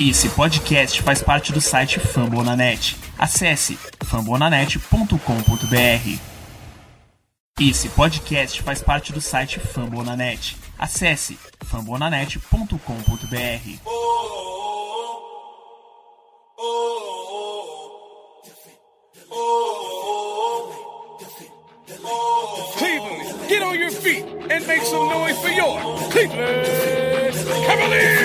Esse podcast faz parte do site Fambonanet. Acesse fambonanet.com.br. Esse podcast faz parte do site Fambonanet. Acesse fambonanet.com.br. Cleveland, get on your feet and make some noise for your Cleveland Cavaliers!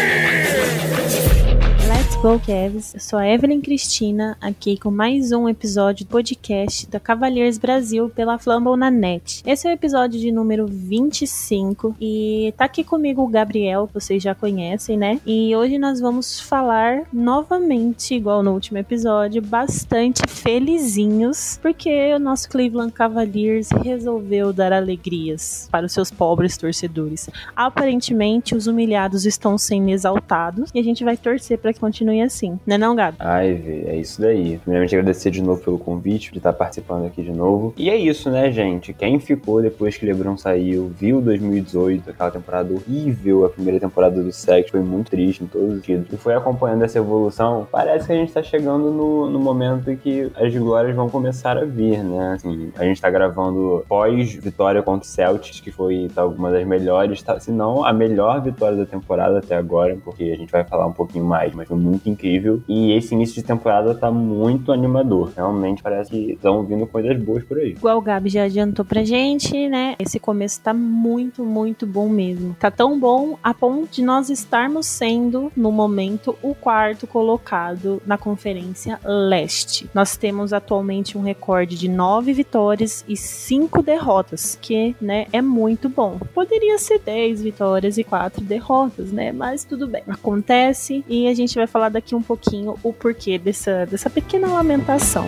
Cavs, eu sou a Evelyn Cristina, aqui com mais um episódio do podcast da Cavaliers Brasil pela Flamble na Net. Esse é o episódio de número 25 e tá aqui comigo o Gabriel, que vocês já conhecem, né? E hoje nós vamos falar novamente, igual no último episódio, bastante felizinhos, porque o nosso Cleveland Cavaliers resolveu dar alegrias para os seus pobres torcedores. Aparentemente, os humilhados estão sendo exaltados e a gente vai torcer para que continue continue assim, né não, Gabi? Ai, é isso daí. Primeiramente agradecer de novo pelo convite, de estar participando aqui de novo. E é isso, né, gente? Quem ficou depois que LeBron saiu, viu 2018, aquela temporada horrível, a primeira temporada do Sex, foi muito triste em todos os sentidos, e foi acompanhando essa evolução, parece que a gente tá chegando no, no momento que as glórias vão começar a vir, né? Assim, a gente tá gravando pós-vitória contra o Celtics, que foi tá, uma das melhores, tá, se não a melhor vitória da temporada até agora, porque a gente vai falar um pouquinho mais, mas foi muito muito incrível. E esse início de temporada tá muito animador. Realmente parece que estão vindo coisas boas por aí. Igual o Gabi já adiantou pra gente, né? Esse começo tá muito, muito bom mesmo. Tá tão bom a ponto de nós estarmos sendo, no momento, o quarto colocado na Conferência Leste. Nós temos atualmente um recorde de nove vitórias e cinco derrotas, que, né, é muito bom. Poderia ser dez vitórias e quatro derrotas, né? Mas tudo bem. Acontece e a gente vai falar falar daqui um pouquinho o porquê dessa, dessa pequena lamentação.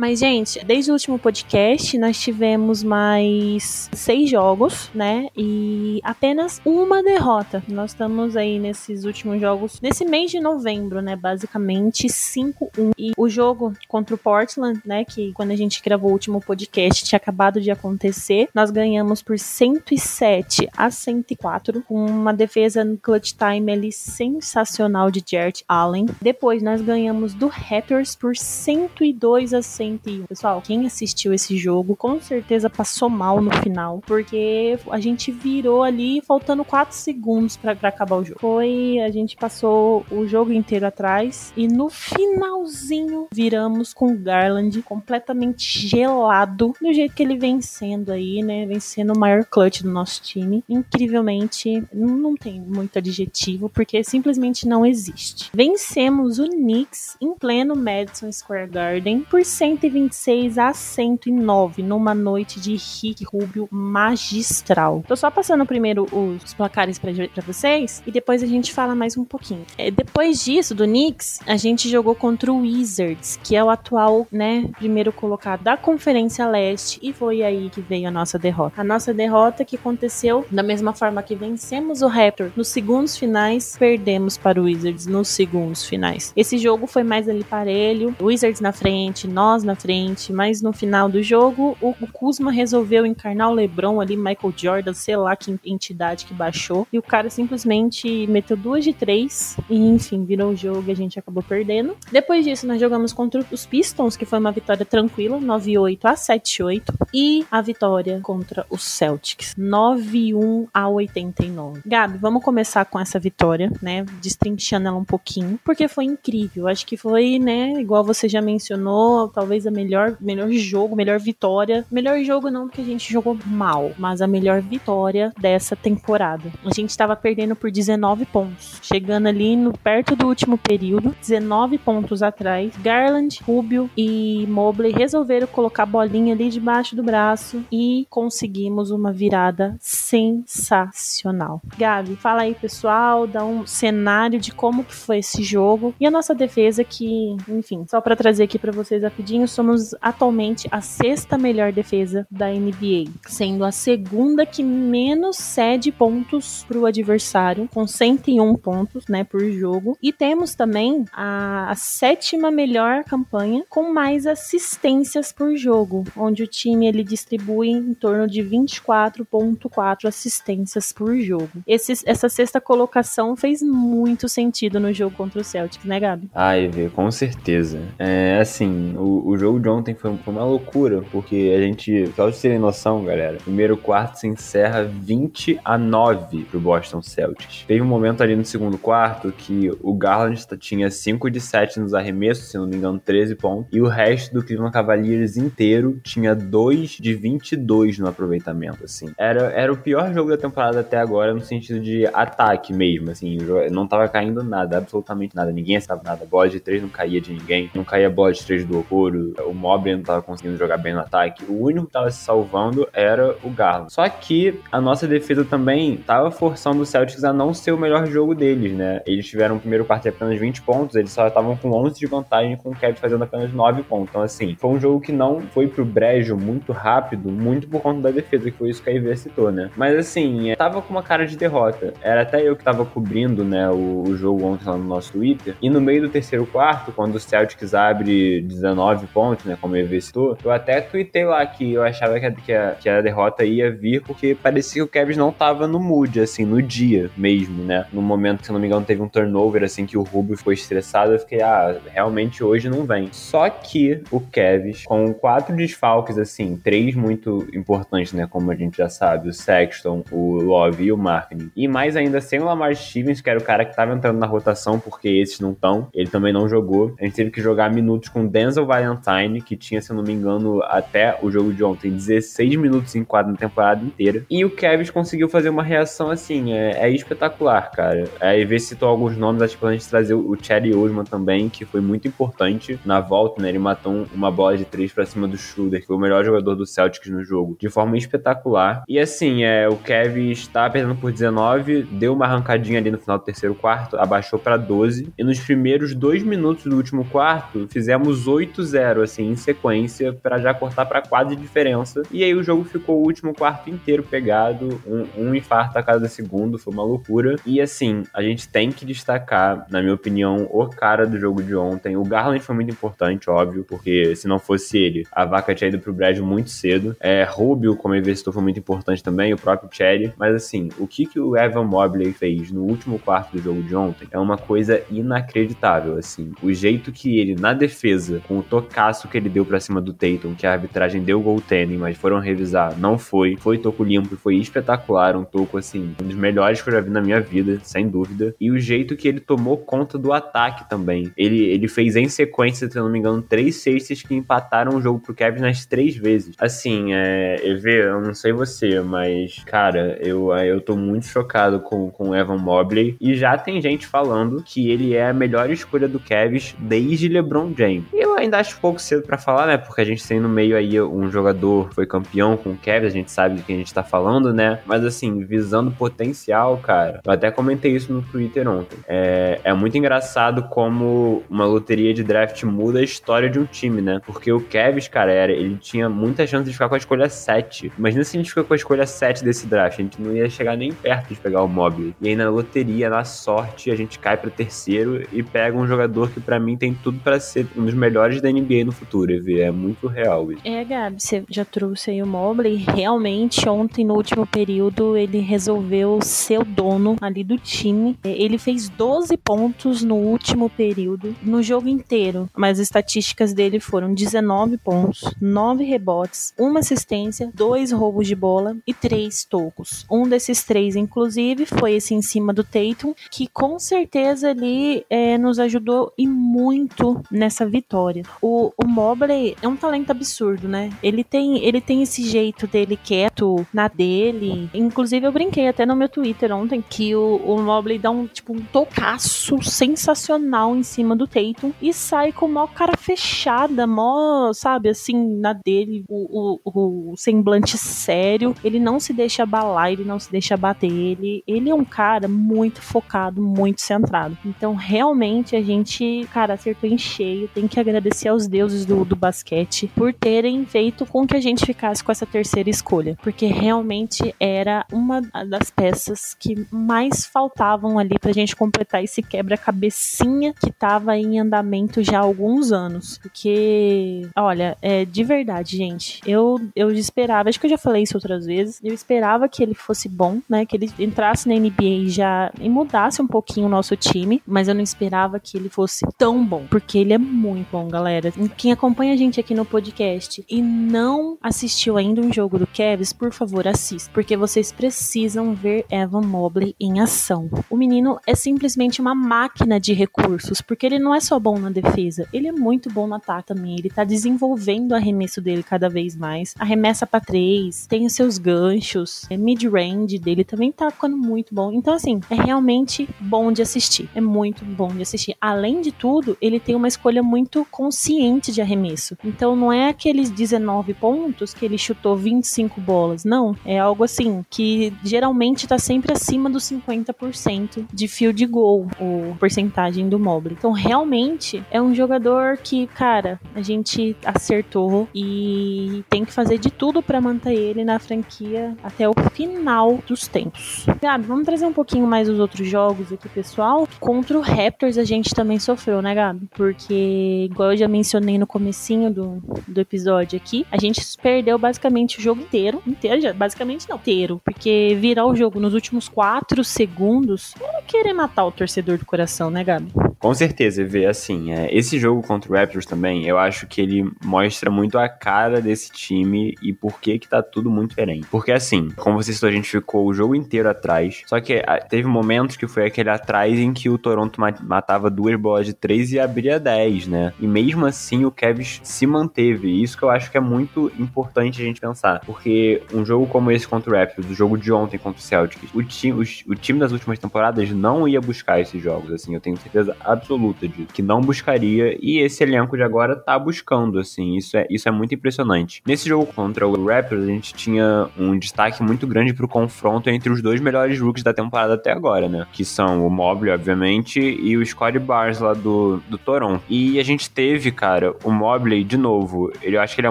Mas, gente, desde o último podcast, nós tivemos mais seis jogos, né? E apenas uma derrota. Nós estamos aí nesses últimos jogos, nesse mês de novembro, né? Basicamente 5-1. E o jogo contra o Portland, né? Que quando a gente gravou o último podcast tinha acabado de acontecer, nós ganhamos por 107 a 104, com uma defesa no clutch time ali sensacional de Jared Allen. Depois nós ganhamos do Raptors por 102 a 100 101. Pessoal, quem assistiu esse jogo com certeza passou mal no final, porque a gente virou ali faltando 4 segundos para acabar o jogo. Foi, a gente passou o jogo inteiro atrás e no finalzinho viramos com Garland completamente gelado, do jeito que ele vem sendo aí, né? Vem sendo o maior clutch do nosso time. Incrivelmente, não tem muito adjetivo, porque simplesmente não existe. Vencemos o Knicks em pleno Madison Square Garden por 100 126 a 109 numa noite de Rick Rubio magistral. Tô só passando primeiro os placares para vocês e depois a gente fala mais um pouquinho. É, depois disso, do Knicks, a gente jogou contra o Wizards, que é o atual, né, primeiro colocado da Conferência Leste e foi aí que veio a nossa derrota. A nossa derrota que aconteceu da mesma forma que vencemos o Raptor nos segundos finais, perdemos para o Wizards nos segundos finais. Esse jogo foi mais ali parelho, Wizards na frente, nós na na frente, mas no final do jogo o, Kuzma resolveu encarnar o LeBron ali, Michael Jordan, sei lá que entidade que baixou, e o cara simplesmente meteu duas de três e enfim, virou o jogo e a gente acabou perdendo. Depois disso, nós jogamos contra os Pistons, que foi uma vitória tranquila, 9-8 a 7-8, e a vitória contra os Celtics, 9-1 a 89. Gabi, vamos começar com essa vitória, né, destrinchando ela um pouquinho, porque foi incrível. Acho que foi, né, igual você já mencionou, talvez talvez a melhor, melhor jogo, melhor vitória. Melhor jogo não porque a gente jogou mal, mas a melhor vitória dessa temporada. A gente estava perdendo por 19 pontos, chegando ali no perto do último período, 19 pontos atrás. Garland, Rubio e Mobley resolveram colocar a bolinha ali debaixo do braço e conseguimos uma virada sensacional. Gabi, fala aí pessoal, dá um cenário de como que foi esse jogo e a nossa defesa que, enfim, só para trazer aqui para vocês rapidinho somos atualmente a sexta melhor defesa da NBA, sendo a segunda que menos cede pontos para o adversário, com 101 pontos, né, por jogo. E temos também a, a sétima melhor campanha com mais assistências por jogo, onde o time ele distribui em torno de 24.4 assistências por jogo. Esse, essa sexta colocação fez muito sentido no jogo contra o Celtics, né, Gabi? Ah, Eve, com certeza. É assim, o, o jogo de ontem foi, uma loucura, porque a gente, só de terem noção, galera, primeiro quarto se encerra 20 a 9 pro Boston Celtics. Teve um momento ali no segundo quarto que o Garland tinha 5 de 7 nos arremessos, se não me engano, 13 pontos, e o resto do Cleveland Cavaliers inteiro tinha 2 de 22 no aproveitamento, assim. Era, era o pior jogo da temporada até agora no sentido de ataque mesmo, assim, não tava caindo nada, absolutamente nada, ninguém estava nada, bola de 3 não caía de ninguém, não caía bola de 3 do Okoro, o Mobley não tava conseguindo jogar bem no ataque, o único que tava se salvando era o Garland. Só que a nossa defesa também tava forçando o Celtics a não ser o melhor jogo deles, né? Eles tiveram o primeiro quarto apenas 20 pontos, eles só estavam com 11 de vantagem com o Cavs fazendo apenas 9 pontos. Então, assim, foi um jogo que não foi pro brejo muito rápido, muito por conta da defesa, que foi isso que a Ivy citou, né? Mas, assim, é, tava com uma cara de derrota. Era até eu que tava cobrindo, né, o, o jogo ontem lá no nosso Twitter. E no meio do terceiro quarto, quando o Celtics abre 19 pontos, né, como citou, eu até tuitei lá que eu achava que a, que a, que a derrota ia vir porque parecia que o Cavs não tava no mood, assim, no dia mesmo, né? No momento se não me engano, teve um turnover, assim, que o Rubio ficou estressado, eu fiquei, ah, realmente hoje não vem. Só que o Kevs, com quatro desfalques, assim, três muito importantes, né? Como a gente já sabe, o Sexton, o Love e o Marketing. E mais ainda sem o Lamar Stevens, que era o cara que tava entrando na rotação, porque esses não estão. Ele também não jogou. A gente teve que jogar minutos com Denzel Valentine, que tinha, se não me engano, até o jogo de ontem, 16 minutos em quadro na temporada inteira. E o Kevs conseguiu fazer uma reação assim, é, é espetacular, cara. Aí vê citou alguns nomes, acho que a gente trazer o Chad Osman também, que foi muito importante na volta, né? Ele matou uma bola de três para cima do Schroeder, que foi o melhor jogador do Celtics no jogo, de forma espetacular. E assim, é, o Kevin está perdendo por 19, deu uma arrancadinha ali no final do terceiro quarto, abaixou para 12. E nos primeiros dois minutos do último quarto, fizemos 8-0, assim, em sequência, para já cortar para 4 de diferença. E aí o jogo ficou o último quarto inteiro pegado, um, um infarto a cada segundo, foi uma loucura. E assim, a gente tem que destacar, na minha opinião, o cara do jogo de ontem. O Garland foi muito importante, óbvio, porque se não fosse ele, a vaca tinha ido pro Brad muito cedo. É, Rubio, como investidor, foi muito importante também, o próprio Cherry. Mas assim, o que, que o Evan Mobley fez no último quarto do jogo de ontem é uma coisa inacreditável, assim. O jeito que ele, na defesa, com o tocaço que ele deu pra cima do Tatum, que a arbitragem deu goaltending, mas foram revisar, não foi. Foi toco limpo, foi espetacular, um toco, assim, um dos melhores que eu já vi na minha vida, sem dúvida. E o jeito que ele tomou conta do ataque também. Ele, ele fez em sequência, se eu não me engano, três cestas que empataram o jogo pro Kevin nas três vezes. Assim, é, EV, eu não sei você, mas, cara, eu, eu tô muito chocado com, com o Evan Mobley. E já tem gente falando que ele é a melhor escolha do Kevin desde LeBron James. Eu ainda acho pouco cedo para falar, né? Porque a gente tem no meio aí um jogador foi campeão com o Kevin, a gente sabe de quem a gente tá falando, né? Mas assim, visando potencial, cara, eu até comentei isso no Twitter ontem. É, é muito engraçado como uma loteria de draft muda a história de um time, né? Porque o Kevin, cara, era, ele tinha muita chance de ficar com a escolha 7. Imagina se a gente ficou com a escolha 7 desse draft, a gente não ia chegar nem perto de pegar o Mobley. E aí na loteria, na sorte, a gente cai para terceiro e pega um jogador que para mim tem tudo para ser um dos melhores da NBA no futuro, EV. É muito real isso. É, Gabi, você já trouxe aí o Mobley. Realmente, ontem no último período, ele resolveu ser o dono ali do time. Ele fez 12 pontos no último período, no jogo inteiro. Mas as estatísticas dele foram 19 pontos, 9 rebotes, uma assistência, dois roubos de bola e três tocos. Um desses três, inclusive, foi esse em cima do Tatum, que com certeza ele é, nos ajudou e muito nessa vitória. O, o Mobley é um talento absurdo, né? Ele tem, ele tem esse jeito dele quieto na dele. Inclusive, eu brinquei até no meu Twitter ontem que o, o Mobley dá um tipo um tocaço sensacional em cima do Tatum e sai com mó cara fechada, mó, sabe, assim, na dele, o, o, o semblante sério. Ele não se deixa abalar, ele não se deixa bater. Ele, ele é um cara muito focado, muito centrado. Então, realmente, a gente, cara, acertou em cheio. Tem que agradecer aos deuses do, do basquete por terem feito com que a gente ficasse com essa terceira escolha, porque realmente era uma das peças que mais faltavam ali pra gente completar esse quebra-cabecinha que tava em andamento já há alguns anos. Porque, olha, é de verdade, gente, eu, eu esperava, acho que eu já falei isso outras vezes, eu esperava que ele fosse bom, né? Que ele entrasse na NBA já e mudasse um pouquinho o nosso time, mas eu não esperava que ele fosse tão bom, porque ele é muito bom, galera. Quem acompanha a gente aqui no podcast e não assistiu ainda um jogo do Cavs, por favor, assista, porque vocês precisam ver Evan Mobley em ação. O menino é simplesmente uma máquina de recursos, porque ele não é só bom na defesa, ele é muito bom no ataque também. Ele tá desenvolvendo o arremesso dele cada vez mais. Arremessa para três, tem os seus ganchos, é mid-range dele também tá ficando muito bom. Então, assim, é realmente bom de assistir. É muito bom de assistir. Além de tudo, ele tem uma escolha muito consciente de arremesso. Então, não é aqueles 19 pontos que ele chutou 25 bolas. Não. É algo assim que geralmente tá sempre acima dos 50% de field goal, ou porcentagem do Mobley. Então, realmente é um jogador que, cara, a gente acertou e tem que fazer de tudo para manter ele na franquia até o final dos tempos. Gabi, vamos trazer um pouquinho mais os outros jogos aqui, pessoal. Contra o Raptors a gente também sofreu, né, Gabi? Porque, igual eu já mencionei no comecinho do, do episódio aqui, a gente perdeu basicamente o jogo inteiro. Inteiro, basicamente não, inteiro. Porque virar o jogo nos últimos quatro segundos era querer matar o torcedor do coração, né, Gabi? Com certeza, vê assim, é, esse jogo contra o Raptors também, eu acho que ele mostra muito a cara desse time e por que que tá tudo muito diferente. Porque assim, como você citou, a gente ficou o jogo inteiro atrás, só que a, teve momentos que foi aquele atrás em que o Toronto matava duas bolas de três e abria 10, né? E mesmo assim o Kevs se manteve, isso que eu acho que é muito importante a gente pensar, porque um jogo como esse contra o Raptors, o jogo de ontem contra o Celtics, o time, o, o time das últimas temporadas não ia buscar esses jogos, assim, eu tenho certeza absoluta de que não buscaria e esse elenco de agora tá buscando, assim, isso é, isso é muito impressionante. Nesse jogo contra o Raptors, a gente tinha um destaque muito grande pro confronto entre os dois melhores rookies da temporada até agora, né? Que são o Mobley, obviamente, e o Scottie Barnes lá do, do Toronto. E a gente teve, cara, o Mobley, de novo, ele, eu acho que ele é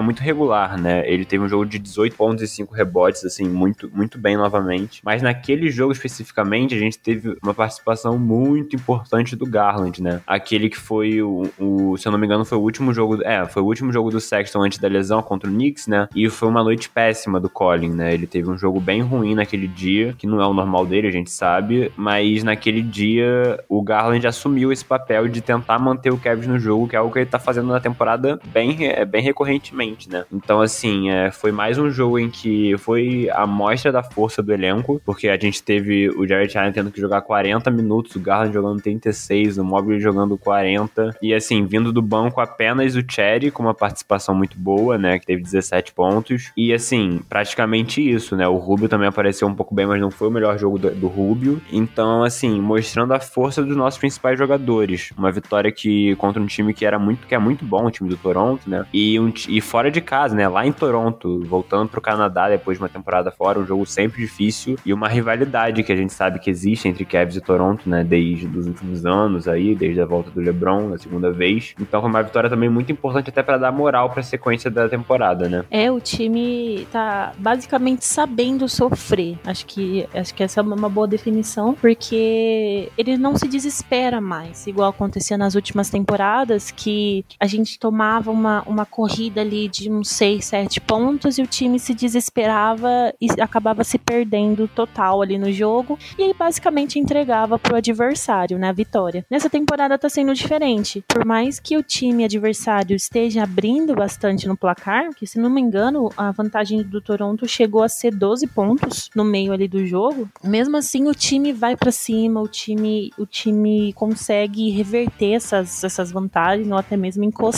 muito regular, né? Ele teve um jogo de 18 pontos e 5 rebotes, assim, muito, muito bem novamente. Mas naquele jogo especificamente, a gente teve uma participação muito importante do Garland né? Aquele que foi o, o, se eu não me engano, foi o último jogo, é, foi o último jogo do Sexton antes da lesão contra o Knicks, né? E foi uma noite péssima do Colin, né? Ele teve um jogo bem ruim naquele dia, que não é o normal dele, a gente sabe, mas naquele dia o Garland assumiu esse papel de tentar manter o Kevin no jogo, que é algo que ele tá fazendo na temporada bem, é, bem recorrentemente, né? Então, assim, é, foi mais um jogo em que foi a mostra da força do elenco, porque a gente teve o Jared Allen tendo que jogar 40 minutos, o Garland jogando 36, o Mobley jogando 40. E assim, vindo do banco apenas o Cherry com uma participação muito boa, né? Que teve 17 pontos. E assim, praticamente isso, né? O Rubio também apareceu um pouco bem, mas não foi o melhor jogo do, do Rubio. Então, assim, mostrando a força dos nossos principais jogadores. Uma vitória que contra um time que era muito, que é muito bom, o time do Toronto, né? E, um, e fora de casa, né? Lá em Toronto, voltando pro Canadá depois de uma temporada fora, um jogo sempre difícil e uma rivalidade que a gente sabe que existe entre Cavs e Toronto, né? Desde os últimos anos aí desde a volta do LeBron na segunda vez. Então foi uma vitória também muito importante até para dar moral para a sequência da temporada, né? É, o time tá basicamente sabendo sofrer. Acho que acho que essa é uma boa definição, porque ele não se desespera mais, igual acontecia nas últimas temporadas, que a gente tomava uma, uma corrida ali de uns 6, 7 pontos e o time se desesperava e acabava se perdendo total ali no jogo e aí basicamente entregava pro adversário, né, a vitória. Nessa temporada tá sendo diferente. Por mais que o time adversário esteja abrindo bastante no placar, que se não me engano, a vantagem do Toronto chegou a ser 12 pontos no meio ali do jogo, mesmo assim o time vai para cima, o time, o time consegue reverter essas, essas vantagens ou até mesmo encostar.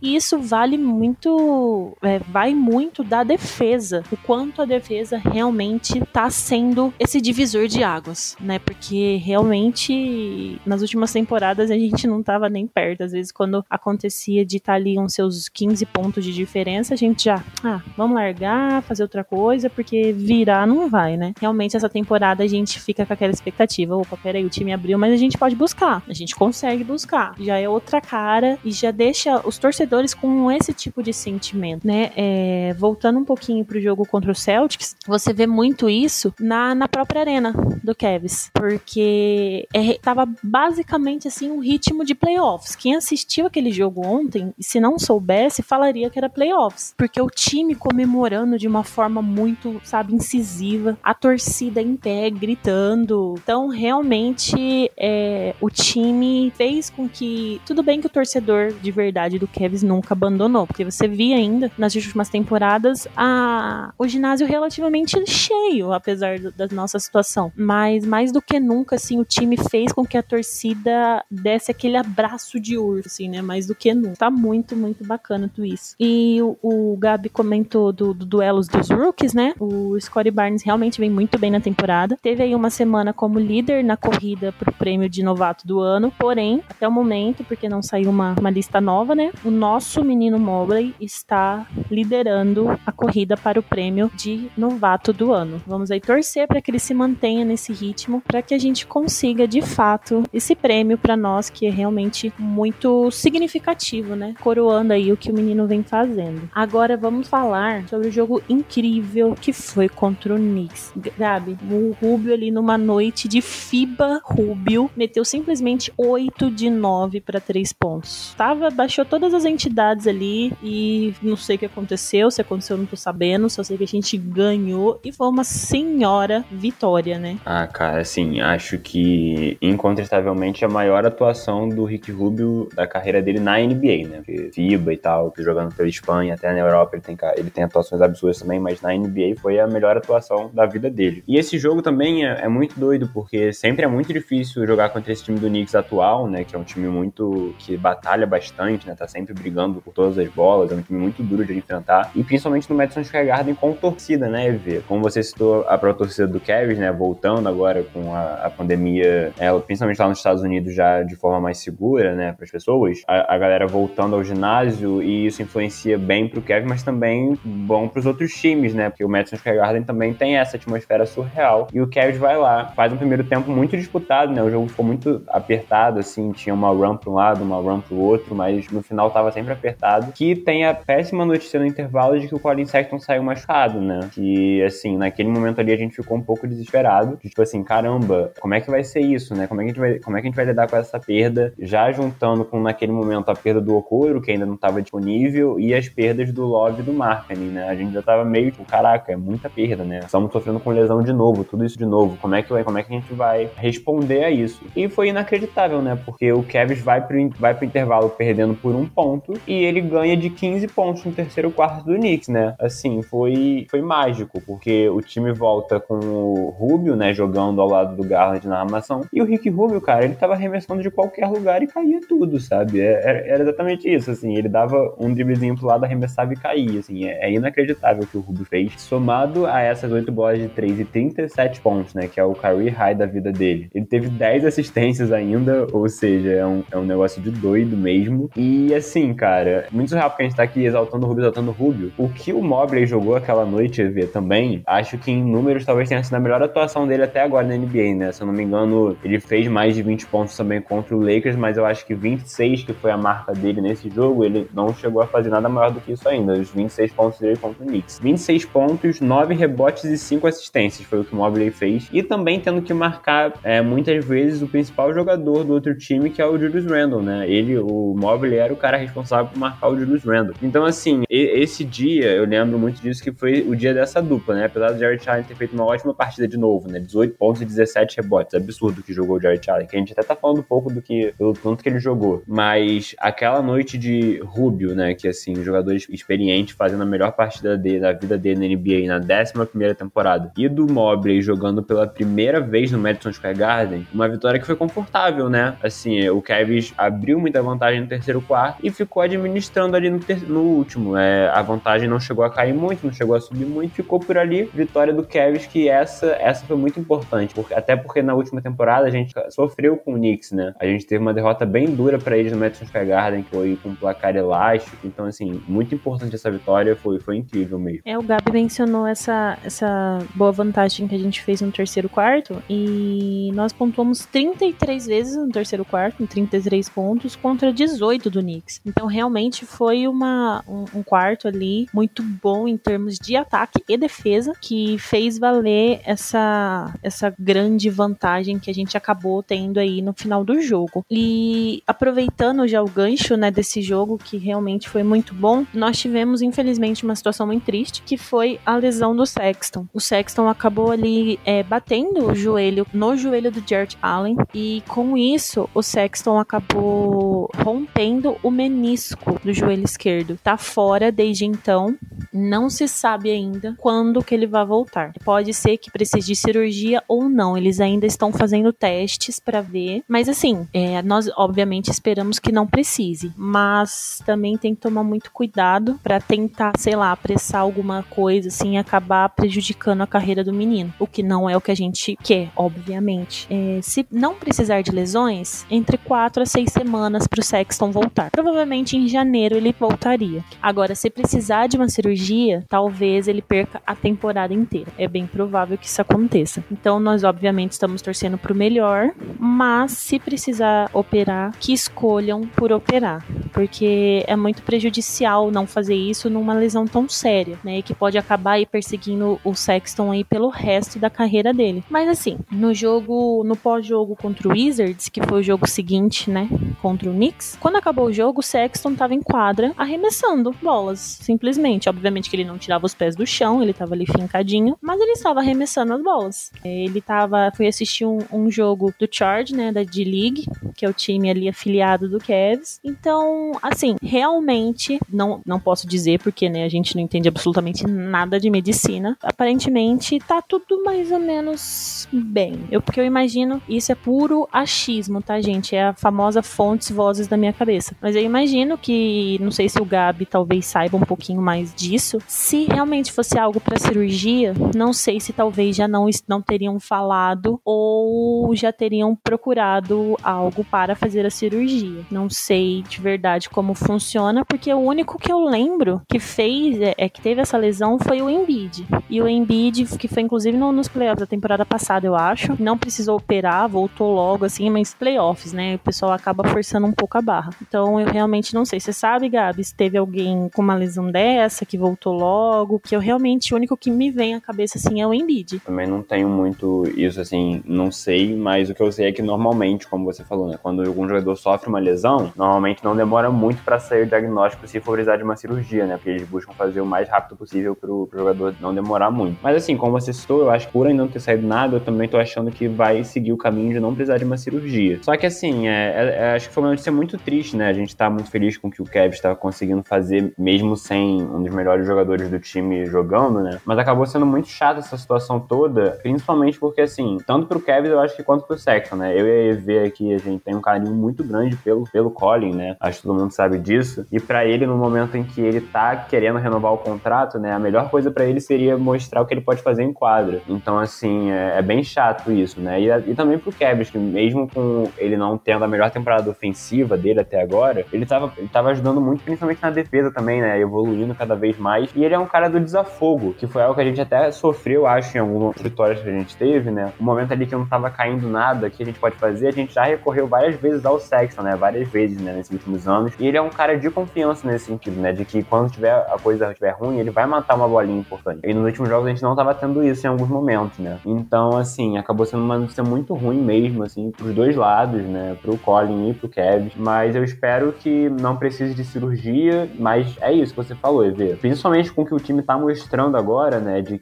E isso vale muito, é, vai muito da defesa, o quanto a defesa realmente tá sendo esse divisor de águas, né? Porque realmente nas últimas temporadas a gente não tava nem perto. Às vezes, quando acontecia de estar tá ali uns seus 15 pontos de diferença, a gente já, ah, vamos largar, fazer outra coisa, porque virar não vai, né? Realmente, essa temporada a gente fica com aquela expectativa. Opa, peraí, o time abriu, mas a gente pode buscar. A gente consegue buscar. Já é outra cara e já deixa os torcedores com esse tipo de sentimento, né? É, voltando um pouquinho pro jogo contra o Celtics, você vê muito isso na, na própria arena do Cavs, porque é, tava basicamente assim um ritmo de playoffs. Quem assistiu aquele jogo ontem, se não soubesse, falaria que era playoffs, porque o time comemorando de uma forma muito, sabe, incisiva, a torcida em pé gritando. Então, realmente, é, o time fez com que tudo bem que o torcedor de verdade do Cavs nunca abandonou, porque você via ainda nas últimas temporadas a, o ginásio relativamente cheio, apesar do, da nossa situação. Mas mais do que nunca, assim, o time fez com que a torcida desse aquele abraço de urso, assim, né? Mais do que nunca. Tá muito, muito bacana tudo isso. E o, o Gabi comentou do, do duelos dos rookies, né? O Scottie Barnes realmente vem muito bem na temporada. Teve aí uma semana como líder na corrida pro prêmio de novato do ano, porém, até o momento, porque não saiu uma, uma lista nova, né? O nosso menino Mobley está liderando a corrida para o prêmio de novato do ano. Vamos aí torcer para que ele se mantenha nesse ritmo, para que a gente consiga de fato esse prêmio para nós que é realmente muito significativo, né? Coroando aí o que o menino vem fazendo. Agora vamos falar sobre o jogo incrível que foi contra o Knicks. Gabi, o Rubio ali numa noite de FIBA Rubio meteu simplesmente 8 de 9 para 3 pontos. Tava, baixou todas as entidades ali e não sei o que aconteceu, se aconteceu não tô sabendo, só sei que a gente ganhou e foi uma senhora vitória, né? Ah, cara, assim, acho que incontestavelmente a maior atuação do Rick Rubio da carreira dele na NBA, né? Porque FIBA e tal, jogando pela Espanha, até na Europa ele tem, ele tem atuações absurdas também, mas na NBA foi a melhor atuação da vida dele. E esse jogo também é, é muito doido, porque sempre é muito difícil jogar contra esse time do Knicks atual, né? Que é um time muito. que batalha bastante, né? Tá sempre brigando por todas as bolas, é um time muito duro de enfrentar. E principalmente no Madison Square Garden com torcida, né, EV? Como você citou a própria torcida do Cavs, né? Voltando agora com a, a pandemia, é, principalmente lá nos Estados Unidos já de forma mais segura, né, para as pessoas, a, a, galera voltando ao ginásio e isso influencia bem pro Kevin, mas também bom pros outros times, né? Porque o Madison Square Garden também tem essa atmosfera surreal. E o Cavs vai lá, faz um primeiro tempo muito disputado, né? O jogo ficou muito apertado, assim, tinha uma run para um lado, uma run pro outro, mas no final tava sempre apertado. Que tem a péssima notícia no intervalo de que o Colin Sexton saiu machucado, né? Que, assim, naquele momento ali a gente ficou um pouco desesperado. Tipo assim, caramba, como é que vai ser isso, né? Como é que a gente vai, como é que a gente vai lidar com essa perda? Já juntando com naquele momento a perda do Okoro, que ainda não estava disponível, e as perdas do Love e do Markkinen, né? A gente já tava meio tipo, caraca, é muita perda, né? Estamos sofrendo com lesão de novo, tudo isso de novo. Como é que, como é que a gente vai responder a isso? E foi inacreditável, né? Porque o Kevs vai pro, vai pro intervalo perdendo por um ponto e ele ganha de 15 pontos no terceiro quarto do Knicks, né? Assim, foi, foi mágico, porque o time volta com o Rubio, né? Jogando ao lado do Garland na armação. E o Rick Rubio, cara, ele tava arremessando de qualquer lugar e caía tudo, sabe? É, era, era exatamente isso, assim. Ele dava um driblezinho pro lado, arremessava e caía, assim. É, é inacreditável o que o Rubio fez. Somado a essas 8 bolas de 3 e 37 pontos, né? Que é o career high da vida dele. Ele teve 10 assistências ainda, ou seja, é um, é um negócio de doido mesmo. E assim, cara, muito surreal porque a gente tá aqui exaltando o Rubio, exaltando o Rubio. O que o Mobley jogou aquela noite, ver também, acho que em números talvez tenha sido a melhor atuação dele até agora na NBA, né? Se eu não me engano, ele fez mais de 20 pontos também contra o Lakers, mas eu acho que 26, que foi a marca dele nesse jogo, ele não chegou a fazer nada maior do que isso ainda. Os 26 pontos dele contra o Knicks. 26 pontos, 9 rebotes e 5 assistências foi o que o Mobley fez. E também tendo que marcar é, muitas vezes o principal jogador do outro time, que é o Julius Randle, né? Ele, o Mobley, era o cara responsável por marcar o Julius Randle. Então, assim, esse dia, eu lembro muito disso, que foi o dia dessa dupla, né? Apesar do Jared Allen ter feito uma ótima partida de novo, né? 18 pontos e 17 rebotes. Absurdo que jogou o Jared Allen, que a gente até tá falando um pouco do que, pelo tanto que ele jogou. Mas aquela noite de Rubio, né? Que, assim, um jogador experiente fazendo a melhor partida dele, da vida dele na NBA na 11 temporada. E do Mobley jogando pela primeira vez no Madison Square Garden, uma vitória que foi confortável, né? Assim, o Cavs abriu muita vantagem no terceiro quarto e ficou administrando ali no, ter... no último. É, a vantagem não chegou a cair muito, não chegou a subir muito, ficou por ali. Vitória do Cavs, que essa, essa foi muito importante, porque, até porque na última temporada a gente sofreu com o Knicks, né? A gente teve uma derrota bem dura para eles no Madison Square Garden, que foi com um placar elástico. Então, assim, muito importante essa vitória, foi, foi incrível mesmo. É, o Gabi mencionou essa, essa boa vantagem que a gente fez no terceiro quarto e nós pontuamos 33 vezes no terceiro quarto, em 33 pontos, contra 18 do Knicks. Então, realmente foi uma, um, um quarto ali muito bom em termos de ataque e defesa, que fez valer essa, essa grande vantagem que a gente acabou tendo aí no final do jogo. E aproveitando já o gancho né, desse jogo, que realmente foi muito bom, nós tivemos, infelizmente, uma situação muito triste, que foi a lesão do Sexton. O Sexton acabou ali é, batendo o joelho no joelho do Jared Allen, e com isso, o Sexton acabou rompendo o menisco do joelho esquerdo. Tá fora desde então, não se sabe ainda quando que ele vai voltar. Pode ser que precise de cirurgia ou não. Eles ainda estão fazendo testes para ver. Mas assim, é, nós obviamente esperamos que não precise. Mas também tem que tomar muito cuidado para tentar, sei lá, apressar alguma coisa assim acabar prejudicando a carreira do menino. O que não é o que a gente quer, obviamente. É, se não precisar de lesões, entre quatro a seis semanas para o Sexton voltar. Provavelmente em janeiro ele voltaria. Agora, se precisar de uma cirurgia, talvez ele perca a temporada inteira. É bem provável que isso aconteça. Então, nós obviamente estamos torcendo para o melhor, mas se precisar operar, que escolham por operar, porque é muito prejudicial não fazer isso numa lesão tão séria, né, e que pode acabar aí perseguindo o Sexton aí pelo resto da carreira dele. Mas assim, no jogo, no pós-jogo contra o Wizards, que foi o jogo seguinte, né, contra o Knicks, quando acabou o jogo, Sexton estava em quadra arremessando bolas, simplesmente. Obviamente que ele não tirava os pés do chão, ele estava ali fincadinho, mas ele estava arremessando as bolas. Ele estava, fui assistir um, um, jogo do Charge, né, da D-League, que é o time ali afiliado do Cavs. Então, assim, realmente não não posso dizer porque, né, a gente não entende absolutamente nada de medicina. Aparentemente tá tudo mais ou menos bem. Eu porque eu imagino isso é puro achismo, tá, gente? É a famosa fontes vozes da minha cabeça. Mas eu imagino que, não sei se o Gabi talvez saiba um pouquinho mais disso. Se realmente fosse algo para cirurgia, não sei se talvez já não, não teriam falado ou já teriam procurado algo para fazer a cirurgia. Não sei de verdade como funciona, porque o único que eu lembro que fez, é, é que teve essa lesão foi o Embiid. E o Embiid, que foi inclusive no, nos playoffs da temporada passada, eu acho, não precisou operar, voltou logo assim, mas playoffs, né? O pessoal acaba forçando um pouco a barra. Então eu realmente não sei. Você sabe, Gabi, se teve alguém com uma lesão dessa que voltou logo? Que eu realmente, o único que me vem à cabeça assim é o Embiid. Também não tenho muito isso assim, não sei, mas o que eu sei é que normalmente, como você falou, né? Quando algum jogador sofre uma lesão, normalmente não demora muito para sair o diagnóstico se for precisar de uma cirurgia, né? Porque eles buscam fazer o mais rápido possível pro, pro jogador não demorar muito. Mas assim, como você citou, eu acho que por ainda não ter saído nada, eu também tô achando que vai seguir o caminho de não precisar de uma cirurgia. Só que assim, é, é, é acho que foi uma notícia muito triste, né? Gente tá muito feliz com o que o Kevin estava conseguindo fazer, mesmo sem um dos melhores jogadores do time jogando, né? Mas acabou sendo muito chato essa situação toda, principalmente porque, assim, tanto pro Kevin eu acho que quanto pro Sexton, né? Eu e a EV aqui, a gente tem um carinho muito grande pelo, pelo Colin, né? Acho que todo mundo sabe disso. E para ele, no momento em que ele tá querendo renovar o contrato, né? A melhor coisa para ele seria mostrar o que ele pode fazer em quadra. Então, assim, é, é bem chato isso, né? E, e também pro Kevin, que mesmo com ele não tendo a melhor temporada ofensiva dele até agora, ele tava, ele tava ajudando muito, principalmente na defesa também, né? Evoluindo cada vez mais. E ele é um cara do desafogo, que foi algo que a gente até sofreu, acho, em algumas vitórias que a gente teve, né? Um momento ali que não tava caindo nada, que a gente pode fazer, a gente já recorreu várias vezes ao Sexton, né? Várias vezes, né? Nesses últimos anos. E ele é um cara de confiança nesse sentido, né? De que quando tiver a coisa estiver ruim, ele vai matar uma bolinha importante. E nos últimos jogos a gente não tava tendo isso em alguns momentos, né? Então, assim, acabou sendo uma notícia muito ruim mesmo, assim, pros dois lados, né? Pro Colin e pro Kevin. Mas eu espero que não precise de cirurgia, mas é isso que você falou, EV. Principalmente com o que o time tá mostrando agora, né? De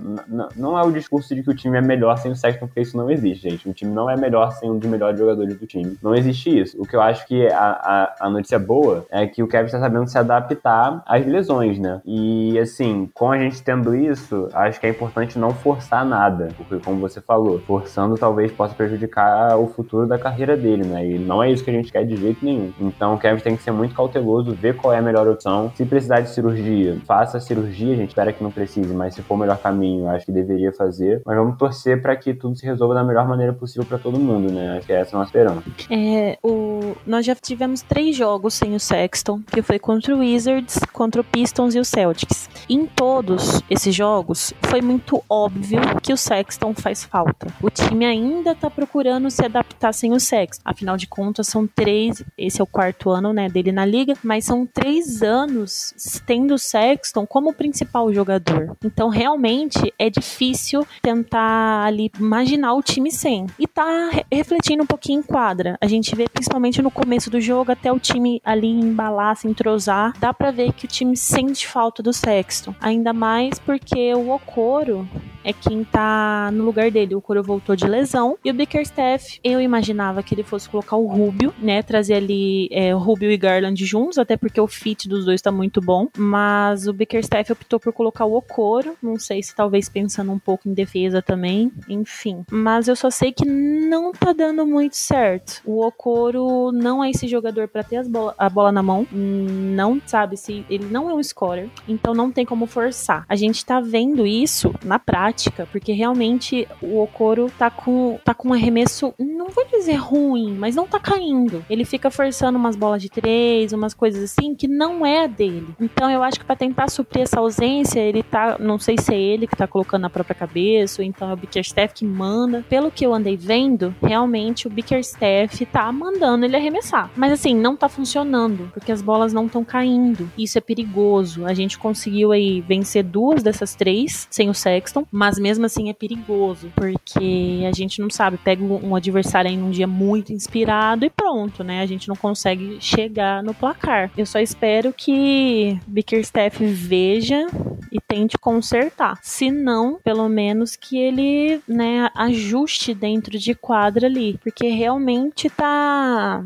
não é o discurso de que o time é melhor sem o Sexton, porque isso não existe, gente. O time não é melhor sem um dos melhores jogadores do time. Não existe isso. O que eu acho que a, a, a notícia boa é que o Kevin está sabendo se adaptar às lesões, né? E assim, com a gente tendo isso, acho que é importante não forçar nada. Porque, como você falou, forçando talvez possa prejudicar o futuro da carreira dele, né? E não é isso que a gente quer de jeito nenhum. Então o Kevin tem que ser muito cauteloso, ver qual é a melhor opção. Se precisar de cirurgia, faça a cirurgia, a gente espera que não precise, mas se for o melhor caminho, acho que deveria fazer. Mas vamos torcer para que tudo se resolva da melhor maneira possível para todo mundo, né? Acho que essa é a nossa esperança. É, o... Nós já tivemos três jogos sem o Sexton, que foi contra o Wizards, contra o Pistons e o Celtics. Em todos esses jogos, foi muito óbvio que o Sexton faz falta. O time ainda tá procurando se adaptar sem o Sexton. Afinal de contas, são três, esse é o quarto ano, né, dele na liga, mas são três anos tendo o Sexton como principal jogador. Então, realmente, é difícil tentar ali imaginar o time sem. E tá refletindo um pouquinho em quadra. A gente vê principalmente no começo do jogo, até o time ali embalar, se entrosar, dá para ver que o time sente falta do Sexton. Ainda mais porque o Okoro é quem tá no lugar dele. O Okoro voltou de lesão. E o Bickerstaff, eu imaginava que ele fosse colocar o Rubio, né? Trazer ali é, o Rubio e Garland juntos, até porque o fit dos dois tá muito bom. Mas o Bickerstaff optou por colocar o Okoro. Não sei se talvez pensando um pouco em defesa também. Enfim. Mas eu só sei que não tá dando muito certo. O Okoro não é esse jogador para ter a bola na mão. Não sabe se ele não é um scorer. Então não tem como forçar. A gente tá vendo isso na prática, porque realmente o Okoro tá com, tá com um arremesso, não vou dizer ruim, mas não tá caindo. Ele fica forçando umas bolas de três, umas coisas assim, que não é dele. Então eu acho que para tentar suprir essa ausência, ele tá, não sei se é ele que tá colocando na própria cabeça, ou então é o Bickerstaff que manda. Pelo que eu andei vendo, realmente o Bickerstaff tá mandando ele arremessar. Mas assim, não tá funcionando, porque as bolas não estão caindo. Isso é perigoso. A gente conseguiu aí vencer duas dessas três sem o Sexton, mas mesmo assim é perigoso, porque a gente não sabe, pega um adversário aí num dia muito inspirado e pronto, né? A gente não consegue chegar no placar. Eu só espero que Bickerstaff veja e tente consertar. Se não, pelo menos que ele, né, ajuste dentro de quadra ali, porque realmente tá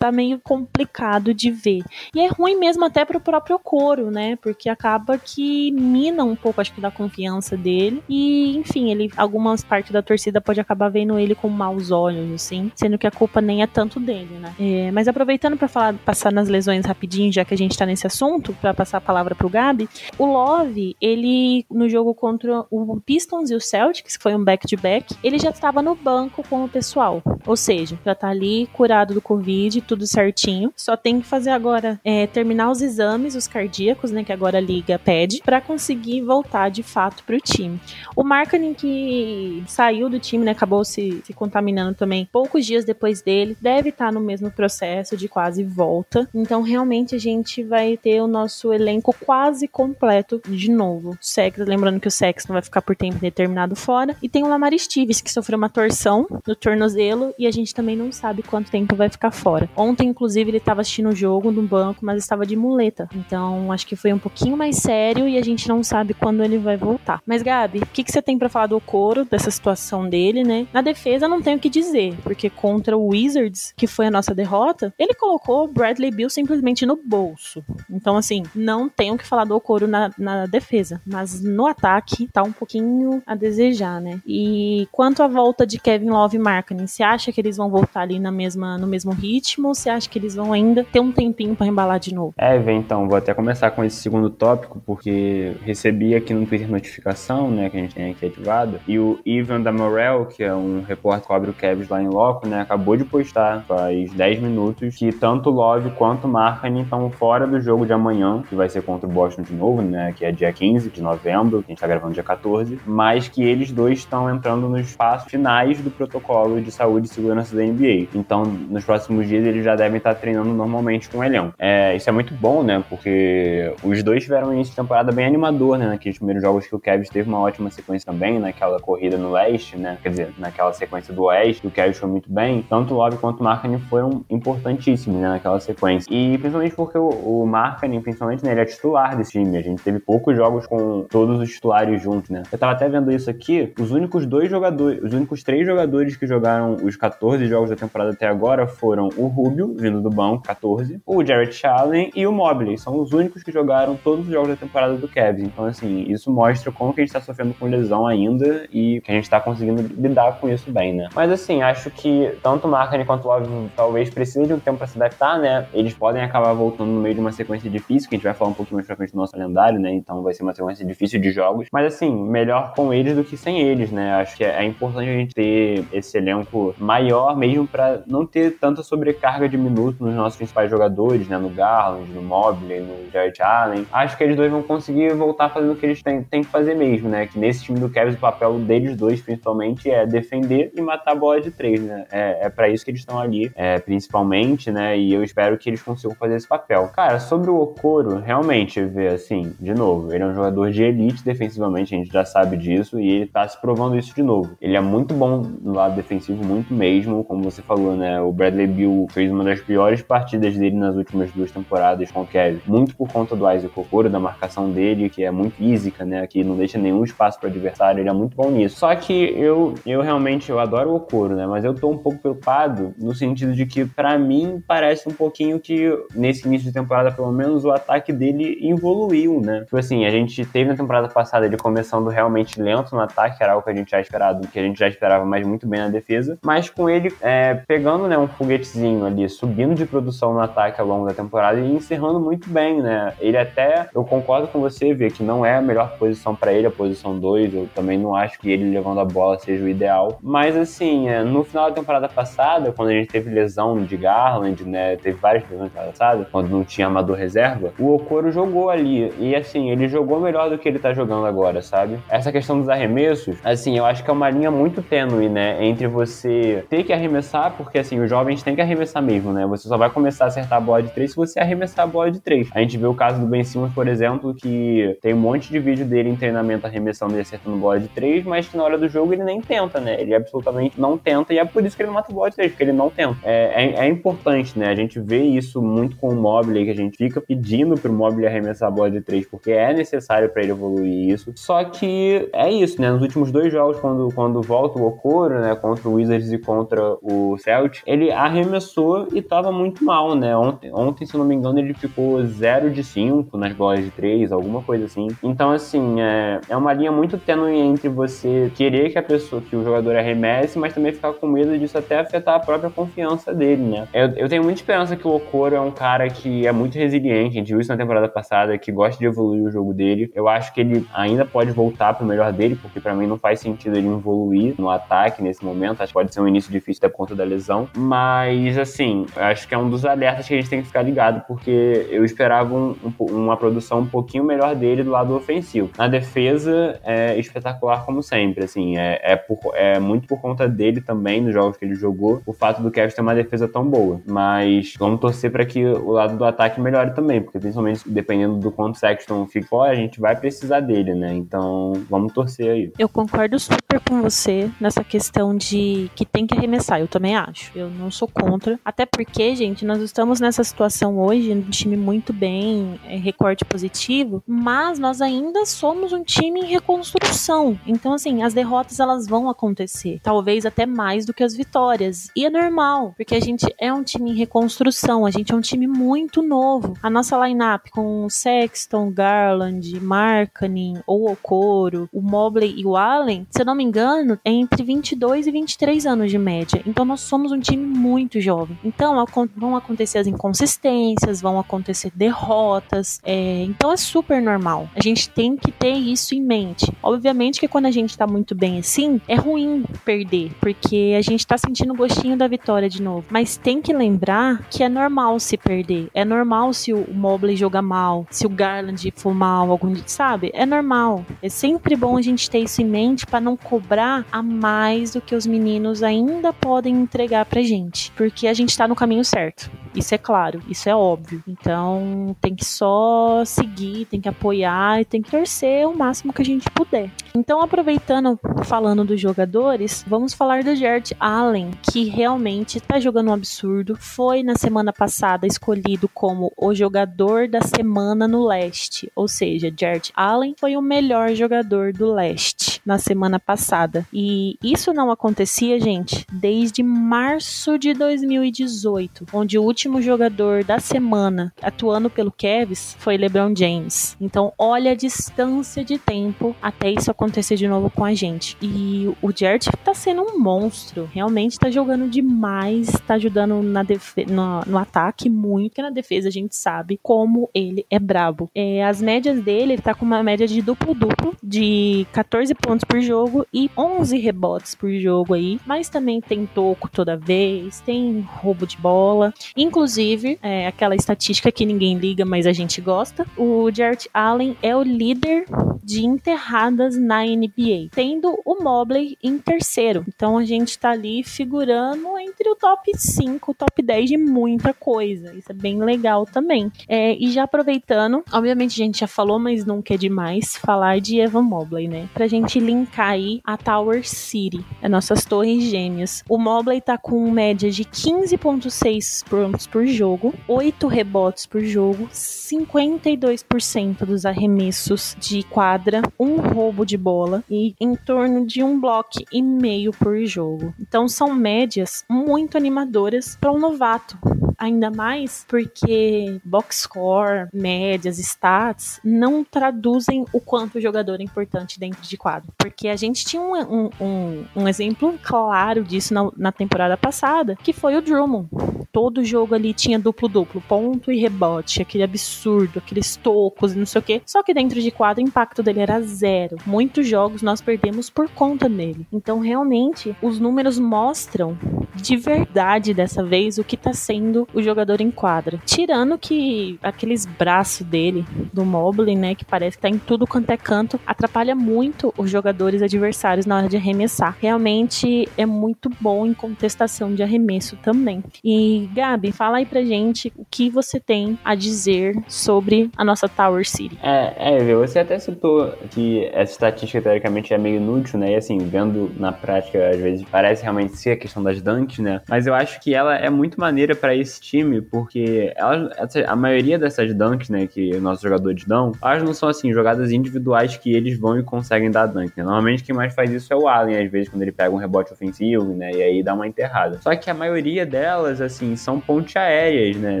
tá meio complicado de ver. E é ruim mesmo até pro próprio coro, né? Porque acaba que mina um pouco, acho que, da confiança dele. E, enfim, ele algumas partes da torcida pode acabar vendo ele com maus olhos, assim, sendo que a culpa nem é tanto dele, né? É, mas aproveitando para falar, passar nas lesões rapidinho, já que a gente tá nesse assunto, para passar a palavra pro Gabi, o Love, ele no jogo contra o Pistons e o Celtics, que foi um back-to-back, -back, ele já estava no banco com o pessoal. Ou seja, já tá ali curado do Covid, tudo certinho. Só tem que fazer agora é, terminar os exames, os cardíacos, né? Que agora a liga pede, para conseguir voltar de fato pro time. O Markkanen que saiu do time, né? Acabou se, se contaminando também poucos dias depois dele, deve estar tá no mesmo processo de quase volta. Então, realmente, a gente vai ter o nosso elenco quase completo de novo. Sex, lembrando que o Sex não vai ficar por tempo determinado fora. E tem o Lamar Stevens, que sofreu uma torção no tornozelo e a gente também não sabe quanto tempo vai ficar fora. Ontem, inclusive, ele estava assistindo o jogo no banco, mas estava de muleta. Então, acho que foi um pouquinho mais sério e a gente não sabe quando ele vai voltar. Mas, Gabi, o que, que você tem para falar do Coro, dessa situação dele, né? Na defesa, não tenho o que dizer, porque contra o Wizards, que foi a nossa derrota, ele colocou Bradley Bill simplesmente no bolso. Então, assim, não tenho o que falar do Coro na, na defesa, mas no ataque tá um pouquinho a desejar, né? E quanto à volta de Kevin Love e Markkanen, você acha que eles vão voltar ali na mesma, no mesmo ritmo ou você acha que eles vão ainda ter um tempinho para embalar de novo? É, vem então, vou até começar com esse segundo tópico, porque recebi aqui no Twitter notificação, né, que a gente tem aqui ativado, e o Ivan da Morel, que é um repórter que cobre o Cavs lá em loco, né, acabou de postar faz 10 minutos que tanto Love quanto Markkanen estão fora do jogo de amanhã, que vai ser contra o Boston de novo, né, que é dia 15 de novembro, que a gente tá gravando dia 14, mas que eles dois estão entrando nos passos finais do protocolo de saúde e segurança da NBA. Então, nos próximos dias eles já devem estar treinando normalmente com o elenco. É, isso é muito bom, né? Porque os dois tiveram um início de temporada bem animador, né? Naqueles primeiros jogos que o Kevin teve uma ótima sequência também, naquela corrida no leste, né? Quer dizer, naquela sequência do oeste, o Kevin foi muito bem. Tanto o Love quanto o Markkanen foram importantíssimos, né? Naquela sequência. E principalmente porque o, o Markkanen, principalmente, né? Ele é titular desse time. A gente teve poucos jogos jogos com todos os titulares juntos, né? Eu tava até vendo isso aqui, os únicos dois jogadores, os únicos três jogadores que jogaram os 14 jogos da temporada até agora foram o Rubio, vindo do banco, 14, o Jarrett Allen e o Mobley. São os únicos que jogaram todos os jogos da temporada do Cavs. Então, assim, isso mostra como que a gente tá sofrendo com lesão ainda e que a gente tá conseguindo lidar com isso bem, né? Mas, assim, acho que tanto o Markkinen quanto o Love talvez precisem de um tempo pra se adaptar, né? Eles podem acabar voltando no meio de uma sequência difícil, que a gente vai falar um pouquinho mais pra frente do nosso calendário, né? Então vai ser uma sequência difícil de jogos. Mas, assim, melhor com eles do que sem eles, né? Acho que é importante a gente ter esse elenco maior mesmo para não ter tanta sobrecarga de minutos nos nossos principais jogadores, né? No Garland, no Mobley, no Jared Allen. Acho que eles dois vão conseguir voltar fazendo o que eles têm, têm que fazer mesmo, né? Que nesse time do Cavs o papel deles dois, principalmente, é defender e matar a bola de três, né? É, é para isso que eles estão ali, é, principalmente, né? E eu espero que eles consigam fazer esse papel. Cara, sobre o Okoro, realmente, ver assim, de novo, ele é um jogador de elite defensivamente, a gente já sabe disso, e ele tá se provando isso de novo. Ele é muito bom no lado defensivo, muito mesmo, como você falou, né? O Bradley Bill fez uma das piores partidas dele nas últimas duas temporadas com o Kevin, muito por conta do Isaac Okoro, da marcação dele, que é muito física, né? Que não deixa nenhum espaço para adversário, ele é muito bom nisso. Só que eu, eu realmente eu adoro o Okoro, né? Mas eu tô um pouco preocupado no sentido de que, para mim, parece um pouquinho que nesse início de temporada, pelo menos, o ataque dele evoluiu, né? Tipo assim, a gente teve na temporada passada ele começando realmente lento no ataque, era algo que a gente já esperava, que a gente já esperava, mas muito bem na defesa. Mas com ele é, pegando né, um foguetezinho ali, subindo de produção no ataque ao longo da temporada e encerrando muito bem, né? Ele até, eu concordo com você, ver que não é a melhor posição para ele, a posição 2. Eu também não acho que ele levando a bola seja o ideal. Mas assim, é, no final da temporada passada, quando a gente teve lesão de Garland, né? Teve várias lesões na temporada quando não tinha amador reserva, o Okoro jogou ali. E assim, ele jogou melhor do que ele tá jogando agora, sabe? Essa questão dos arremessos, assim, eu acho que é uma linha muito tênue, né? Entre você ter que arremessar, porque assim, os jovens têm que arremessar mesmo, né? Você só vai começar a acertar a bola de três se você arremessar a bola de três. A gente vê o caso do Ben Simmons, por exemplo, que tem um monte de vídeo dele em treinamento arremessando e acertando bola de três, mas que na hora do jogo ele nem tenta, né? Ele absolutamente não tenta, e é por isso que ele mata bola de três, porque ele não tenta. É, é, é importante, né? A gente vê isso muito com o Mobley, que a gente fica pedindo pro Mobley arremessar a bola de três, porque é necessário para ele evoluir isso. Só que é isso, né? Nos últimos dois jogos, quando, quando volta o Okoro, né? Contra o Wizards e contra o Celtic, ele arremessou e tava muito mal, né? Ontem, ontem, se não me engano, ele ficou 0 de 5 nas bolas de 3, alguma coisa assim. Então, assim, é, é uma linha muito tênue entre você querer que a pessoa, que o jogador arremesse, mas também ficar com medo disso até afetar a própria confiança dele, né? Eu, eu tenho muita esperança que o Okoro é um cara que é muito resiliente, a gente viu isso na temporada passada, que gosta de evoluir o jogo dele. Eu acho que ele ainda pode voltar pro melhor dele, porque para mim não faz sentido ele evoluir no ataque nesse momento. Acho que pode ser um início difícil por conta da lesão. Mas, assim, acho que é um dos alertas que a gente tem que ficar ligado, porque eu esperava um, um, uma produção um pouquinho melhor dele do lado ofensivo. Na defesa, é espetacular como sempre, assim, é, é, por, é muito por conta dele também, nos jogos que ele jogou, o fato do Kevin ter uma defesa tão boa. Mas vamos torcer para que o lado do ataque melhore também, porque principalmente dependendo do quanto Sexton a gente vai precisar dele, né? Então, vamos torcer aí. Eu concordo super com você nessa questão de que tem que arremessar, eu também acho. Eu não sou contra. Até porque, gente, nós estamos nessa situação hoje, um time muito bem, é, recorte positivo, mas nós ainda somos um time em reconstrução. Então, assim, as derrotas elas vão acontecer. Talvez até mais do que as vitórias. E é normal, porque a gente é um time em reconstrução, a gente é um time muito novo. A nossa lineup com Sexton, Garland, Markkanen ou Okoro, o Mobley e o Allen, se eu não me engano, é entre 22 e 23 anos de média. Então nós somos um time muito jovem. Então vão acontecer as inconsistências, vão acontecer derrotas. É, então é super normal. A gente tem que ter isso em mente. Obviamente que quando a gente tá muito bem assim, é ruim perder, porque a gente tá sentindo o gostinho da vitória de novo. Mas tem que lembrar que é normal se perder. É normal se o Mobley jogar mal, se o Garland for mal, algum, sabe? É normal. É sempre bom a gente ter isso em mente para não cobrar a mais do que os meninos ainda podem entregar pra gente, porque a gente tá no caminho certo. Isso é claro, isso é óbvio. Então tem que só seguir, tem que apoiar e tem que torcer o máximo que a gente puder. Então, aproveitando, falando dos jogadores, vamos falar do Jared Allen, que realmente tá jogando um absurdo. Foi na semana passada escolhido como o jogador da semana no leste. Ou seja, Jared Allen foi o melhor jogador do leste na semana passada. E isso não acontecia, gente, desde março de 2018, onde o último jogador da semana atuando pelo Cavs foi LeBron James. Então, olha a distância de tempo até isso acontecer de novo com a gente. E o Jared tá sendo um monstro, realmente tá jogando demais, tá ajudando na no, no, ataque muito, que na defesa a gente sabe como ele é brabo. É, as médias dele, ele tá com uma média de duplo-duplo, de 14 pontos por jogo e 11 rebotes por jogo aí, mas também tem toco toda vez, tem roubo de bola, inclusive, é, aquela estatística que ninguém liga, mas a gente gosta, o Jared Allen é o líder de enterradas na NBA, tendo o Mobley em terceiro. Então a gente tá ali figurando entre o top 5, top 10 de muita coisa. Isso é bem legal também. É, e já aproveitando, obviamente a gente já falou, mas nunca é demais falar de Evan Mobley, né? Pra gente linkar aí a Tower City, as nossas torres gêmeas. O Mobley tá com média de 15.6 pontos por jogo, 8 rebotes por jogo, 52% dos arremessos de quadra, um roubo de bola e em torno de um bloco e meio por jogo. Então são médias muito animadoras para um novato ainda mais porque box score, médias, stats não traduzem o quanto o jogador é importante dentro de quadro. Porque a gente tinha um, um, um, um exemplo claro disso na, na, temporada passada, que foi o Drummond. Todo jogo ali tinha duplo-duplo, ponto e rebote, aquele absurdo, aqueles tocos e não sei o que. Só que dentro de quadro o impacto dele era zero. Muitos jogos nós perdemos por conta dele. Então, realmente, os números mostram de verdade dessa vez o que tá sendo o jogador em quadra. Tirando que aqueles braços dele, do Mobley, né, que parece que tá em tudo quanto é canto, atrapalha muito os jogadores adversários na hora de arremessar. Realmente é muito bom em contestação de arremesso também. E Gabi, fala aí pra gente o que você tem a dizer sobre a nossa Tower City. É, é você até citou que essa estatística teoricamente é meio inútil, né? E assim, vendo na prática, às vezes parece realmente ser a questão das dunks, né? Mas eu acho que ela é muito maneira para time, porque ela, a maioria dessas dunks, né, que nossos jogadores dão, elas não são assim, jogadas individuais que eles vão e conseguem dar dunk. Né? Normalmente quem mais faz isso é o Allen, às vezes, quando ele pega um rebote ofensivo, né? E aí dá uma enterrada. Só que a maioria delas, assim, são pontes aéreas, né?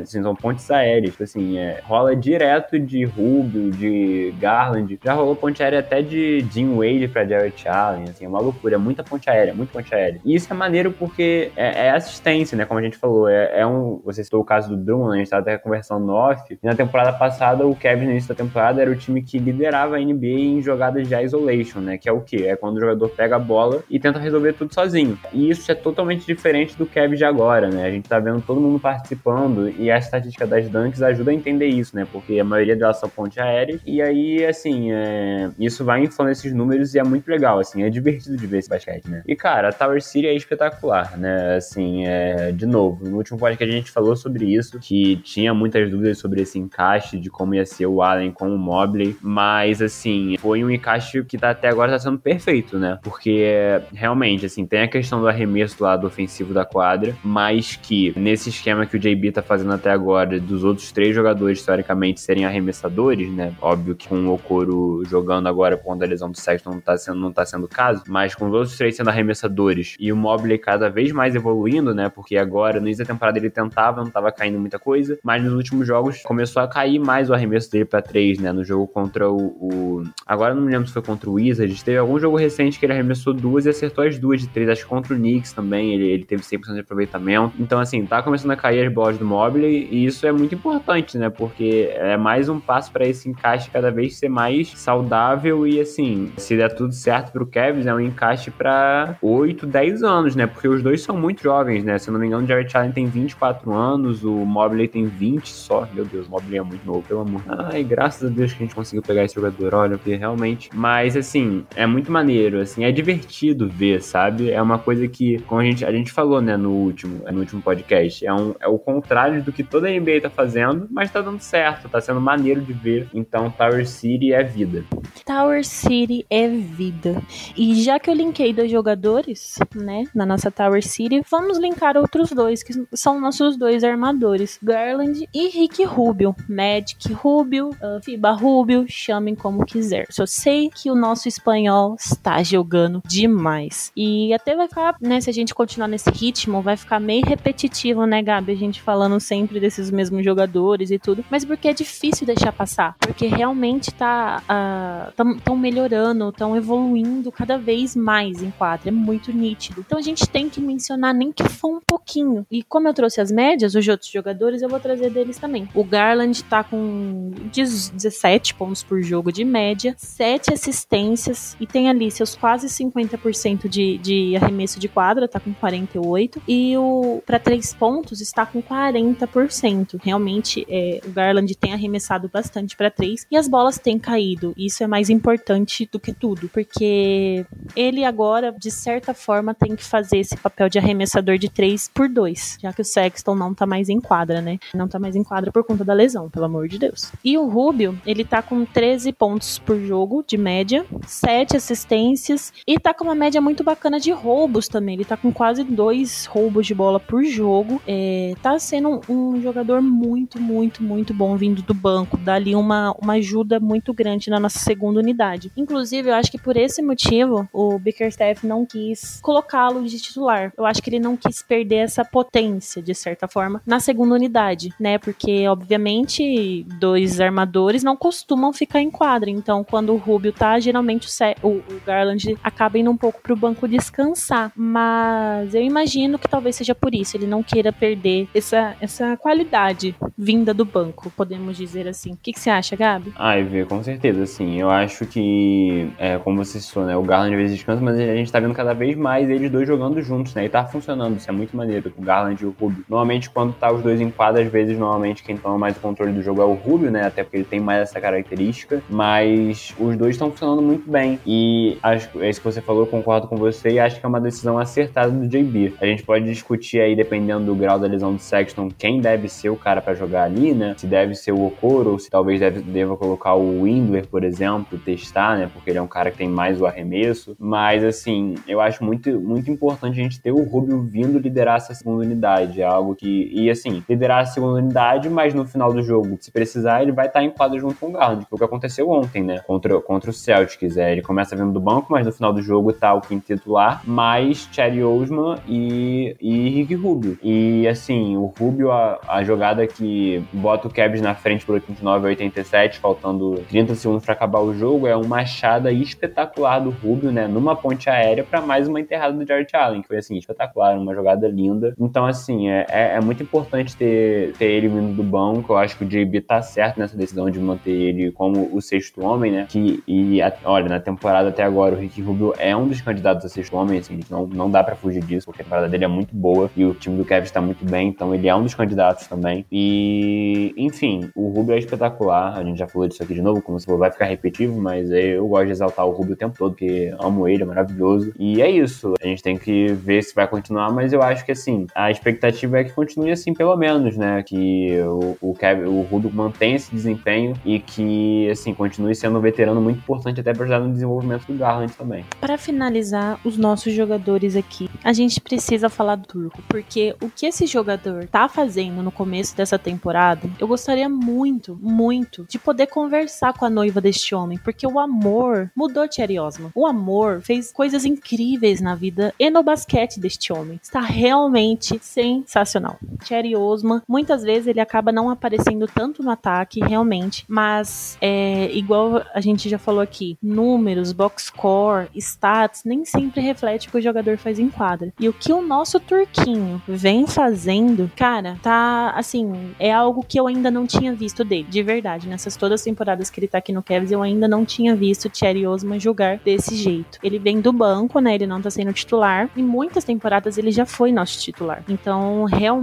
Assim, são pontes aéreas. Assim, é, rola direto de Rubio, de Garland. Já rolou ponte aérea até de Jim Wade pra Jarrett Allen, assim, é uma loucura. É muita ponte aérea, muita ponte aérea. E isso é maneiro porque é, é assistência, né? Como a gente falou, é, é um. Você citou o caso do Drummond, né? a gente estava até conversando off. E na temporada passada, o Kevin, no início da temporada, era o time que liderava a NBA em jogadas de isolation, né? Que é o quê? É quando o jogador pega a bola e tenta resolver tudo sozinho. E isso é totalmente diferente do Kevin de agora, né? A gente tá vendo todo mundo participando e a estatística das dunks ajuda a entender isso, né? Porque a maioria delas são ponte aérea. E aí, assim, é... isso vai inflando esses números e é muito legal, assim. É divertido de ver esse basquete, né? E, cara, a Tower City é espetacular, né? Assim, é... de novo, no último podcast a gente falou sobre isso, que tinha muitas dúvidas sobre esse encaixe, de como ia ser o Allen com o Mobley, mas, assim, foi um encaixe que tá, até agora tá sendo perfeito, né? Porque, realmente, assim, tem a questão do arremesso do lado ofensivo da quadra, mas que nesse esquema que o JB tá fazendo até agora, dos outros três jogadores, teoricamente, serem arremessadores, né? Óbvio que com o Okoro jogando agora conta da lesão do Sexton não tá sendo, não tá sendo caso, mas com os outros três sendo arremessadores e o Mobley cada vez mais evoluindo, né? Porque agora, no início da temporada, ele tentava, não tava caindo muita coisa, mas nos últimos jogos começou a cair mais o arremesso dele para três, né? No jogo contra o, o, Agora não me lembro se foi contra o Wizards, teve algum jogo recente que ele arremessou duas e acertou as duas de três, acho que contra o Knicks também, ele, ele teve 100% de aproveitamento. Então, assim, tá começando a cair as bolas do Mobley e isso é muito importante, né? Porque é mais um passo para esse encaixe cada vez ser mais saudável e, assim, se der tudo certo pro Kevin, é um encaixe para 8, 10 anos, né? Porque os dois são muito jovens, né? Se eu não me engano, o Jared Allen tem 24 anos, o Mobley tem 20 só. Meu Deus, o Mobley é muito novo, pelo amor. Ai, graças a Deus que a gente conseguiu pegar esse jogador, olha, porque realmente. Mas, assim, é muito maneiro, assim, é divertido ver, sabe? É uma coisa que, como a gente, a gente falou, né, no último, no último podcast, é, um, é o contrário do que toda a NBA tá fazendo, mas tá dando certo, tá sendo maneiro de ver. Então, Tower City é vida. Tower City é vida. E já que eu linkei dois jogadores, né, na nossa Tower City, vamos linkar outros dois, que são nossos dois armadores, Garland e Rick Rubio. Magic Rubio, uh, FIBA Rubio, chamem como quiser. Só sei que o nosso espanhol está jogando demais. E até vai ficar, né, se a gente continuar nesse ritmo, vai ficar meio repetitivo, né, Gabi? A gente falando sempre desses mesmos jogadores e tudo. Mas porque é difícil deixar passar. Porque realmente tá. Uh, tão, tão melhorando, tão evoluindo cada vez mais em quadra. É muito nítido. Então a gente tem que mencionar nem que for um pouquinho. E como eu trouxe as médias, os outros jogadores, eu vou trazer deles também. O Garland tá com 17 pontos por jogo de média, 7 assistências e tem ali seus quase 50% de, de arremesso de quadra, tá com 48. E o para 3 pontos está com 40%. Realmente, é, o Garland tem arremessado bastante para 3 e as bolas têm caído. Isso é mais importante do que tudo, porque ele agora, de certa forma, tem que fazer esse papel de arremessador de 3 por 2, já que o Sexton não tá mais em quadra, né? Não tá mais em quadra por conta da lesão, pelo amor de Deus. E o Rubio, ele tá com 13 pontos por jogo de média, 7 assistências e tá com uma média muito bacana de roubos também. Ele tá com quase dois roubos de bola por jogo. É, tá sendo um, um jogador muito, muito, muito bom vindo do banco. Dá ali uma, uma ajuda muito grande na nossa segunda unidade. Inclusive, eu acho que por esse motivo o Bickerstaff não quis colocá-lo de titular. Eu acho que ele não quis perder essa potência, de certa forma, na segunda unidade, né? Porque, obviamente, dois armadores não costumam ficar em quadra. Então, quando o Rubio tá, geralmente o, o Garland acaba indo um pouco pro banco descansar. Mas eu imagino que talvez seja por isso. Ele não queira perder essa, essa qualidade vinda do banco, podemos dizer assim. O que, que você acha, Gabi? Ah, Ivy, com certeza, sim. Eu acho que, é, como você citou, né? O Garland às vezes descansa, mas a gente tá vendo cada vez mais eles dois jogando juntos, né? E tá funcionando, isso é muito maneiro. O Garland e o Rubio. Normalmente, quando tá os dois em quadra, às vezes, normalmente quem toma mais o controle do jogo é o Rubio, né? Até porque ele tem mais essa característica. Mas os dois estão funcionando muito bem. E acho é isso que você falou, concordo com você. E acho que é uma decisão acertada do JB. A gente pode discutir aí, dependendo do grau da lesão do Sexton, quem deve ser o cara para jogar ali, né? Se deve ser o Okoro, ou se talvez deve, deva colocar o Windler, por exemplo, testar, né? Porque ele é um cara que tem mais o arremesso. Mas, assim, eu acho muito, muito importante a gente ter o Rubio vindo liderar essa segunda unidade. É algo que. E, assim, liderar a segunda unidade, mas no final do jogo, se precisar, ele vai estar em quadra junto com o Garland. Foi o que aconteceu ontem, né? Contra, contra o Celtics. É, ele começa vindo do banco, mas no final do jogo tá o quinto titular, mais Cherry Osman e, e Rick Rubio. E, assim, o Rubio, a, a jogada que bota o Cavs na frente por 89 a 87, faltando 30 segundos para acabar o jogo, é uma machada espetacular do Rubio, né? Numa ponte aérea para mais uma enterrada do Jared Allen, que foi assim, espetacular, uma jogada linda. Então, assim, é, é, é, muito importante ter, ter ele vindo do banco. Eu acho que o JB tá certo nessa decisão de manter ele como o sexto homem, né? Que, e a, olha, na temporada até agora, o Rick Rubio é um dos candidatos a sexto homem, assim, não, não dá para fugir disso, porque a temporada dele é muito boa e o time do Kevin está muito bem, então ele é um dos candidatos também. E, enfim, o Rubio é espetacular, a gente já falou disso aqui de novo, como você falou, vai ficar repetitivo, mas eu gosto de exaltar o Rubio o tempo todo, porque amo ele, é maravilhoso. E é isso, a gente tem que ver se vai continuar, mas eu acho que assim, a expectativa é que continue assim, pelo menos, né? Que o, o, Kevin, o Rubio mantenha esse desempenho e que, assim, continue sendo um veterano muito importante até para ajudar no desenvolvimento do Garland também. Para finalizar os nossos jogadores aqui, a gente precisa falar do Turco, porque o que esse jogador tá fazendo no começo dessa temporada, eu gostaria muito, muito de poder conversar com a noiva deste homem, porque o amor mudou Thierry Osman. O amor fez coisas incríveis na vida e no basquete deste homem. Está realmente sensacional. Thierry Osman, muitas vezes ele acaba não aparecendo tanto no ataque, realmente, mas é igual a gente já falou aqui, números, box score, stats, nem sempre reflete o que o jogador faz em quadra. E o que o nosso turquinho vem fazendo, cara, tá assim, é algo que eu ainda não tinha visto dele, de verdade. Nessas todas as temporadas que ele tá aqui no Cavs, eu ainda não tinha visto Thierry Osman jogar desse jeito. Ele vem do banco, né? Ele não tá sendo titular. Em muitas temporadas ele já foi nosso titular. Então, realmente,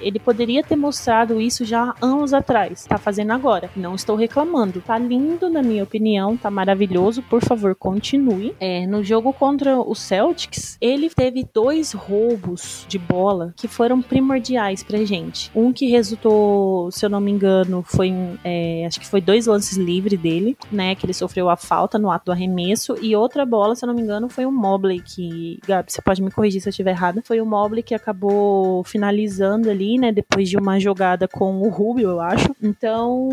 ele poderia ter mostrado isso já anos atrás. Tá fazendo agora. Não estou reclamando. Tá lindo, na minha opinião. Tá maravilhoso. Por favor, continue. É, no jogo contra o Celtics, ele teve dois roubos de bola que foram primordiais pra gente. Um que resultou, se eu não me engano, foi é, acho que foi dois lances livres dele, né? Que ele sofreu a falta no ato do arremesso. E outra bola, se eu não me engano, foi um Mobley que. Gabi, você pode me corrigir se eu estiver errada. Foi o Mobley que acabou finalizando ali, né? Depois de uma jogada com o Rubio, eu acho. Então,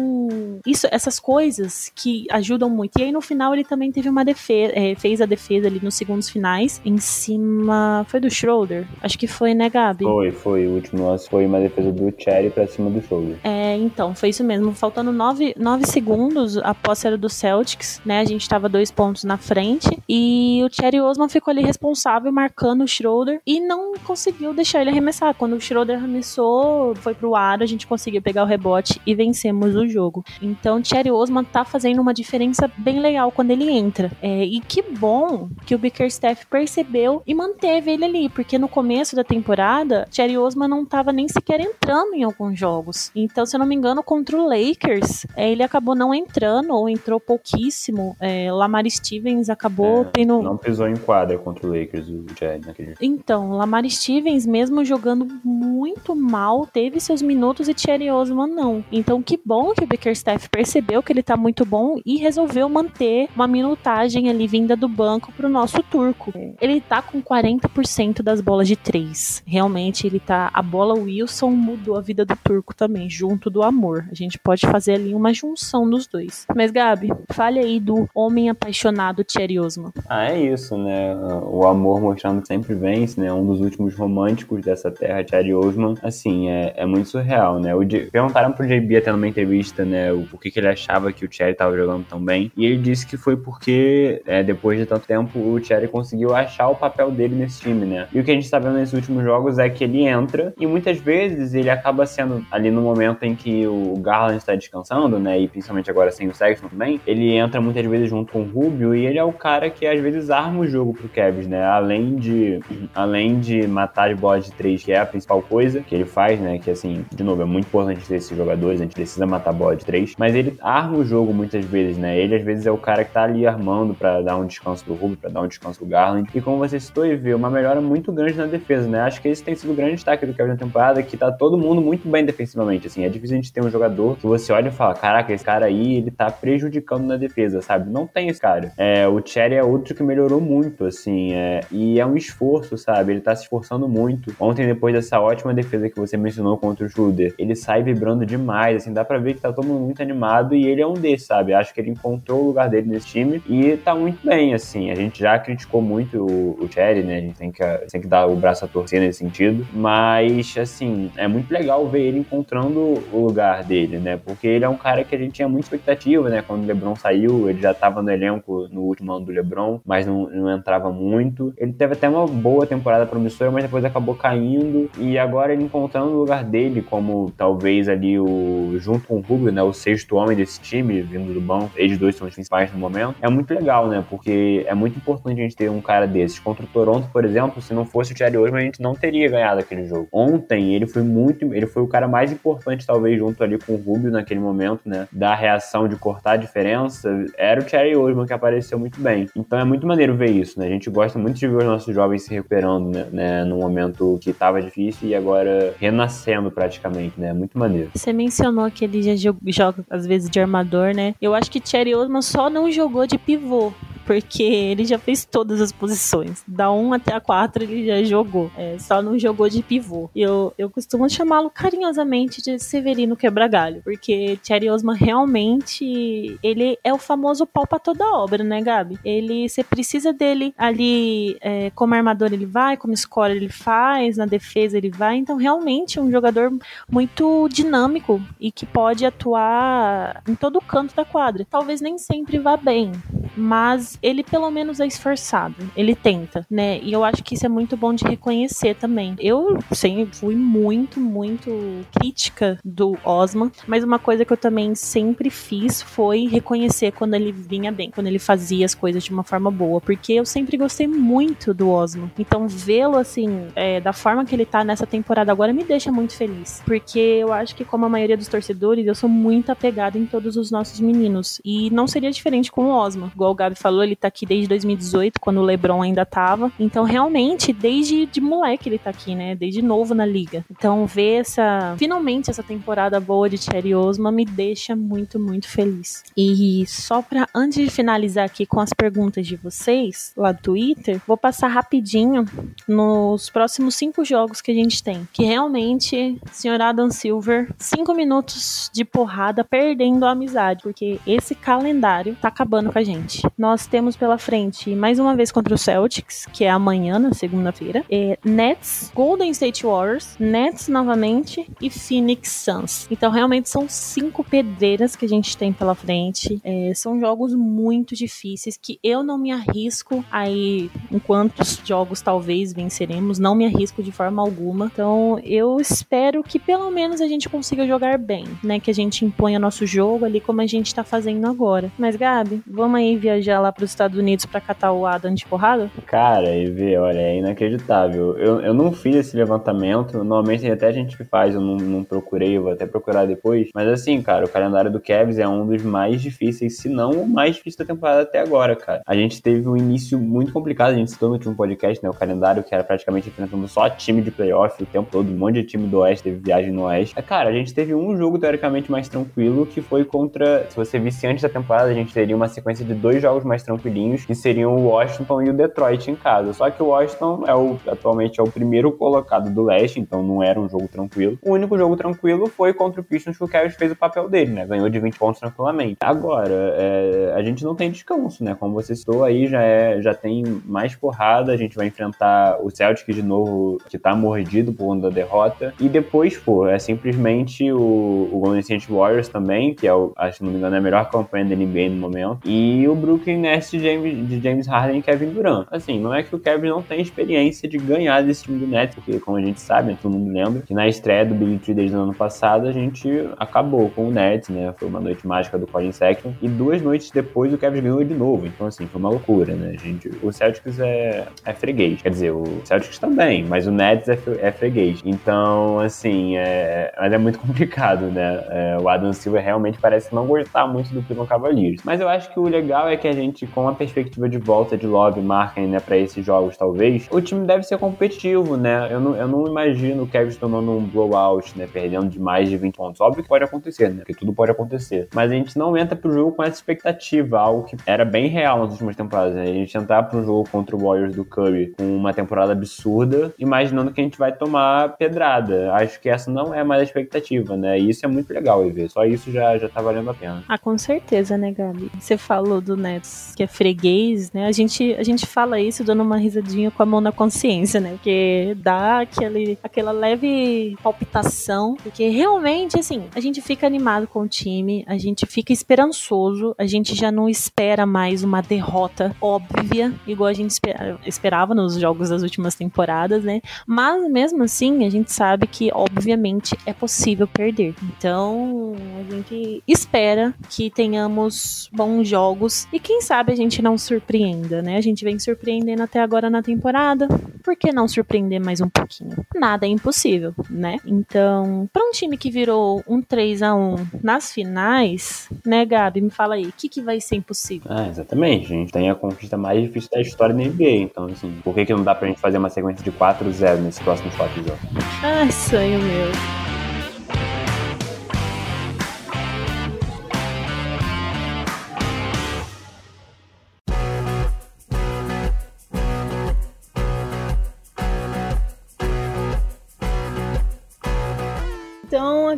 isso, essas coisas que ajudam muito. E aí no final ele também teve uma defesa, é, fez a defesa ali nos segundos finais, em cima. Foi do Schroeder? Acho que foi, né, Gabi? Foi, foi. O último lance foi uma defesa do Cherry pra cima do Schroeder. É, então, foi isso mesmo. Faltando nove, nove segundos, a posse era do Celtics, né? A gente tava dois pontos na frente. E o Cherry Osman ficou ali responsável, marcando o Schroeder e não conseguiu deixar ele arremessar. Quando o Schroeder arremessou, foi pro ar, a gente conseguiu pegar o rebote e vencemos o jogo. Então, Cherry Osman tá fazendo uma diferença bem legal quando ele entra. É, e que bom que o Bickerstaff percebeu e manteve ele ali, porque no começo da temporada, Cherry Osman não tava nem sequer entrando em alguns jogos. Então, se eu não me engano, contra o Lakers, é, ele acabou não entrando ou entrou pouquíssimo. É, Lamar Stevens acabou É, tendo. Não pisou em quadra contra o Lakers, o Cherry, naquele. Então, Lamar Stevens, mesmo jogando muito mal, teve seus minutos e Thierry Osman não. Então, que bom que o Bickerstaff percebeu que ele tá muito bom e resolveu manter uma minutagem ali vinda do banco pro nosso turco. Ele tá com 40% das bolas de três. Realmente, ele tá. A bola Wilson mudou a vida do turco também, junto do amor. A gente pode fazer ali uma junção dos dois. Mas, Gabi, fale aí do homem apaixonado Thierry Osman. Ah, é isso, né? O amor mostrando sempre vence, né? Um dos últimos românticos dessa terra, Cherry Osman. Assim, é, é muito surreal, né? O J- Perguntaram pro JB até numa entrevista, né? O porquê que ele achava que o Cherry tava jogando tão bem. E ele disse que foi porque, é, depois de tanto tempo, o Cherry conseguiu achar o papel dele nesse time, né? E o que a gente tá vendo nesses últimos jogos é que ele entra e muitas vezes ele acaba sendo ali no momento em que o Garland está descansando, né? E principalmente agora sem o Sexton também, ele entra muitas vezes junto com o Rubio e ele é o cara que às vezes arma o jogo pro Cavs, né? Além de, além de matar as bolas de três, que é a principal coisa que ele faz, né? Que assim, de novo, é muito importante ter esses jogadores, a gente precisa matar a bola de três, mas ele arma o jogo muitas vezes, né? Ele às vezes é o cara que tá ali armando pra dar um descanso pro Rubio, pra dar um descanso pro Garland. E como você citou e viu, uma melhora muito grande na defesa, né? Acho que esse tem sido o grande destaque do Cavs na temporada, que tá todo mundo muito bem defensivamente, assim. É difícil a gente ter um jogador que você olha e fala, caraca, esse cara aí, ele tá prejudicando na defesa, sabe? Não tem esse cara. É, o Cherry é outro que melhorou muito, assim, é, e é um esforço, sabe? Ele tá se esforçando muito. Ontem, depois dessa ótima defesa que você mencionou contra o Schroeder, ele sai vibrando demais, assim, dá pra ver que tá todo mundo muito animado e ele é um desses, sabe? Acho que ele encontrou o lugar dele nesse time e tá muito bem, assim. A gente já criticou muito o, o Cherry, né? A gente tem que, tem que dar o braço a torcer nesse sentido, mas, assim, é muito legal ver ele encontrando o lugar dele, né? Porque ele é um cara que a gente tinha muita expectativa, né? Quando o LeBron saiu, ele já tava no elenco no último ano do LeBron, mas não, não entrava muito. Ele teve até uma boa temporada promissora, mas depois acabou caindo. E agora ele encontrando o lugar dele, como talvez ali o. junto com o Rubio, né? O sexto homem desse time, vindo do banco. Eles dois são os principais no momento. É muito legal, né? Porque é muito importante a gente ter um cara desses. Contra o Toronto, por exemplo, se não fosse o Thierry Osman, a gente não teria ganhado aquele jogo. Ontem ele foi muito. Ele foi o cara mais importante, talvez, junto ali com o Rubio naquele momento, né? Da reação de cortar a diferença. Era o Thierry Osman que apareceu muito bem. Então é muito maneiro ver isso, né? A gente gosta muito de ver os nossos jovens se recuperando, né? né? Num momento que tava difícil e agora renascendo praticamente, né? Muito maneiro. Você mencionou que ele já jo- joga, às vezes, de armador, né? Eu acho que Thierry Osman só não jogou de pivô. Porque ele já fez todas as posições. Da 1 até a 4 ele já jogou. É, só não jogou de pivô. Eu, eu costumo chamá-lo carinhosamente de Severino Quebra-Galho. Porque Thierry Osman realmente. Ele é o famoso pau pra toda obra, né, Gabi? Ele. Você precisa dele ali. é, como armador ele vai, como scorer ele faz, na defesa ele vai. Então, realmente é um jogador muito dinâmico e que pode atuar em todo canto da quadra. Talvez nem sempre vá bem, mas ele pelo menos é esforçado, ele tenta, né? E eu acho que isso é muito bom de reconhecer também. Eu sempre fui muito, muito crítica do Osman, mas uma coisa que eu também sempre fiz foi reconhecer quando ele vinha bem, quando ele fazia as coisas de uma forma boa, porque eu sempre gostei muito do Osman. Então vê-lo assim, é, da forma que ele tá nessa temporada agora me deixa muito feliz, porque eu acho que como a maioria dos torcedores, eu sou muito apegada em todos os nossos meninos e não seria diferente com o Osman. Igual o Gabi falou, ele tá aqui desde 2018, quando o LeBron ainda tava. Então realmente desde de moleque ele tá aqui, né? Desde novo na liga. Então ver essa finalmente essa temporada boa de Cherry Osman me deixa muito, muito feliz. E só para antes de finalizar aqui com as perguntas de vocês lá do Twitter, vou passar rapidinho nos próximos cinco jogos que a gente tem. Que realmente, senhor Adam Silver, cinco minutos de porrada perdendo a amizade, porque esse calendário tá acabando com a gente. Nós temos pela frente mais uma vez contra o Celtics, que é amanhã, na segunda-feira, é Nets, Golden State Warriors, Nets novamente e Phoenix Suns. Então realmente são cinco pedreiras que a gente tem pela frente. É, são jogos muito difíceis que eu não me arrisco aí em quantos jogos talvez venceremos, não me arrisco de forma alguma. Então eu espero que pelo menos a gente consiga jogar bem, né? Que a gente imponha nosso jogo ali como a gente tá fazendo agora. Mas Gabi, vamos aí viajar lá para os Estados Unidos para catar o Adam de porrada? Cara, e ver, olha, é inacreditável. Eu, eu não fiz esse levantamento, normalmente até a gente faz, eu não, não procurei, eu vou até procurar depois. Mas assim, cara, o calendário do Cavs é um dos mais difíceis, se não o mais difícil da temporada até agora, cara. A gente teve um início muito complicado, a gente citou no último podcast, né? O calendário que era praticamente enfrentando só time de playoff o tempo todo, um monte de time do Oeste, teve viagem no Oeste. É, cara, a gente teve um jogo teoricamente mais tranquilo, que foi contra. Se você visse antes da temporada, a gente teria uma sequência de dois jogos mais tranquilinhos, que seriam o Washington e o Detroit em casa. Só que o Washington é o, atualmente é o primeiro colocado do leste, então não era um jogo tranquilo. O único jogo tranquilo foi contra o Pistons que o Kevin fez o papel dele, né? Ganhou de 20 pontos tranquilamente. Agora, é, a gente não tem descanso, né? Como você citou aí, já, é, já tem mais porrada. A gente vai enfrentar o Celtic de novo, que tá mordido por conta da derrota. E depois, pô, é simplesmente o, o Golden State Warriors também, que é o, acho que não me engano, é a melhor campanha da NBA no momento. E o Brooklyn Nets de James, de James Harden e Kevin Durant. Assim, não é que o Kevin não tem experiência de ganhar desse time do Nets, porque como a gente sabe, todo mundo lembra, que na estreia do Big Three desde o ano passado, a gente acabou com o Nets, né? Foi uma noite mágica do Colin Sexton. E duas noites depois o Kevin ganhou de novo. Então, assim, foi uma loucura, né, gente? O Celtics é, é freguês. Quer dizer, o Celtics também, mas o Nets é, é freguês. Então, assim, é, mas é muito complicado, né? É, o Adam Silver realmente parece não gostar muito do Cleveland Cavaliers. Mas eu acho que o legal é que a gente, com a perspectiva de volta de Love Marken, né, pra esses jogos, talvez, o time deve ser competitivo, né? Eu não, eu não imagino o Kevin tomando um blowout, né? Perdendo de mais de 20 pontos. Óbvio que pode acontecer, né? Porque tudo pode acontecer. Mas a gente não entra pro jogo com essa expectativa, algo que era bem real nas últimas temporadas, né? A gente entrar pro jogo contra o Warriors do Curry com uma temporada absurda, imaginando que a gente vai tomar pedrada. Acho que essa não é mais a expectativa, né? E isso é muito legal ver. Só isso já, já tá valendo a pena. Ah, com certeza, né, Gabi? Você falou do Nets que é freguês, né? A gente, a gente fala isso dando uma risadinha com a mão na consciência, né? Porque dá aquele, aquela leve palpitação, porque realmente, assim, a gente fica animado com o time, a gente fica esperançoso, a gente já não espera mais uma derrota óbvia, igual a gente esperava nos jogos das últimas temporadas, né? Mas mesmo assim, a gente sabe que, obviamente, é possível perder. Então, a gente espera que tenhamos bons jogos e quem sabe a gente não surpreenda, né? A gente vem surpreendendo até agora na temporada, por que não surpreender mais um pouquinho? Nada é impossível, né? Então, para um time que virou um 3 a 1 nas finais, né, Gabi, me fala aí, o que, que vai ser impossível? Ah, exatamente. A gente tem a conquista mais difícil da história da NBA, então, assim, por que, que não dá pra gente fazer uma sequência de 4-0 nesses próximos 4 jogos? Ai, sonho meu.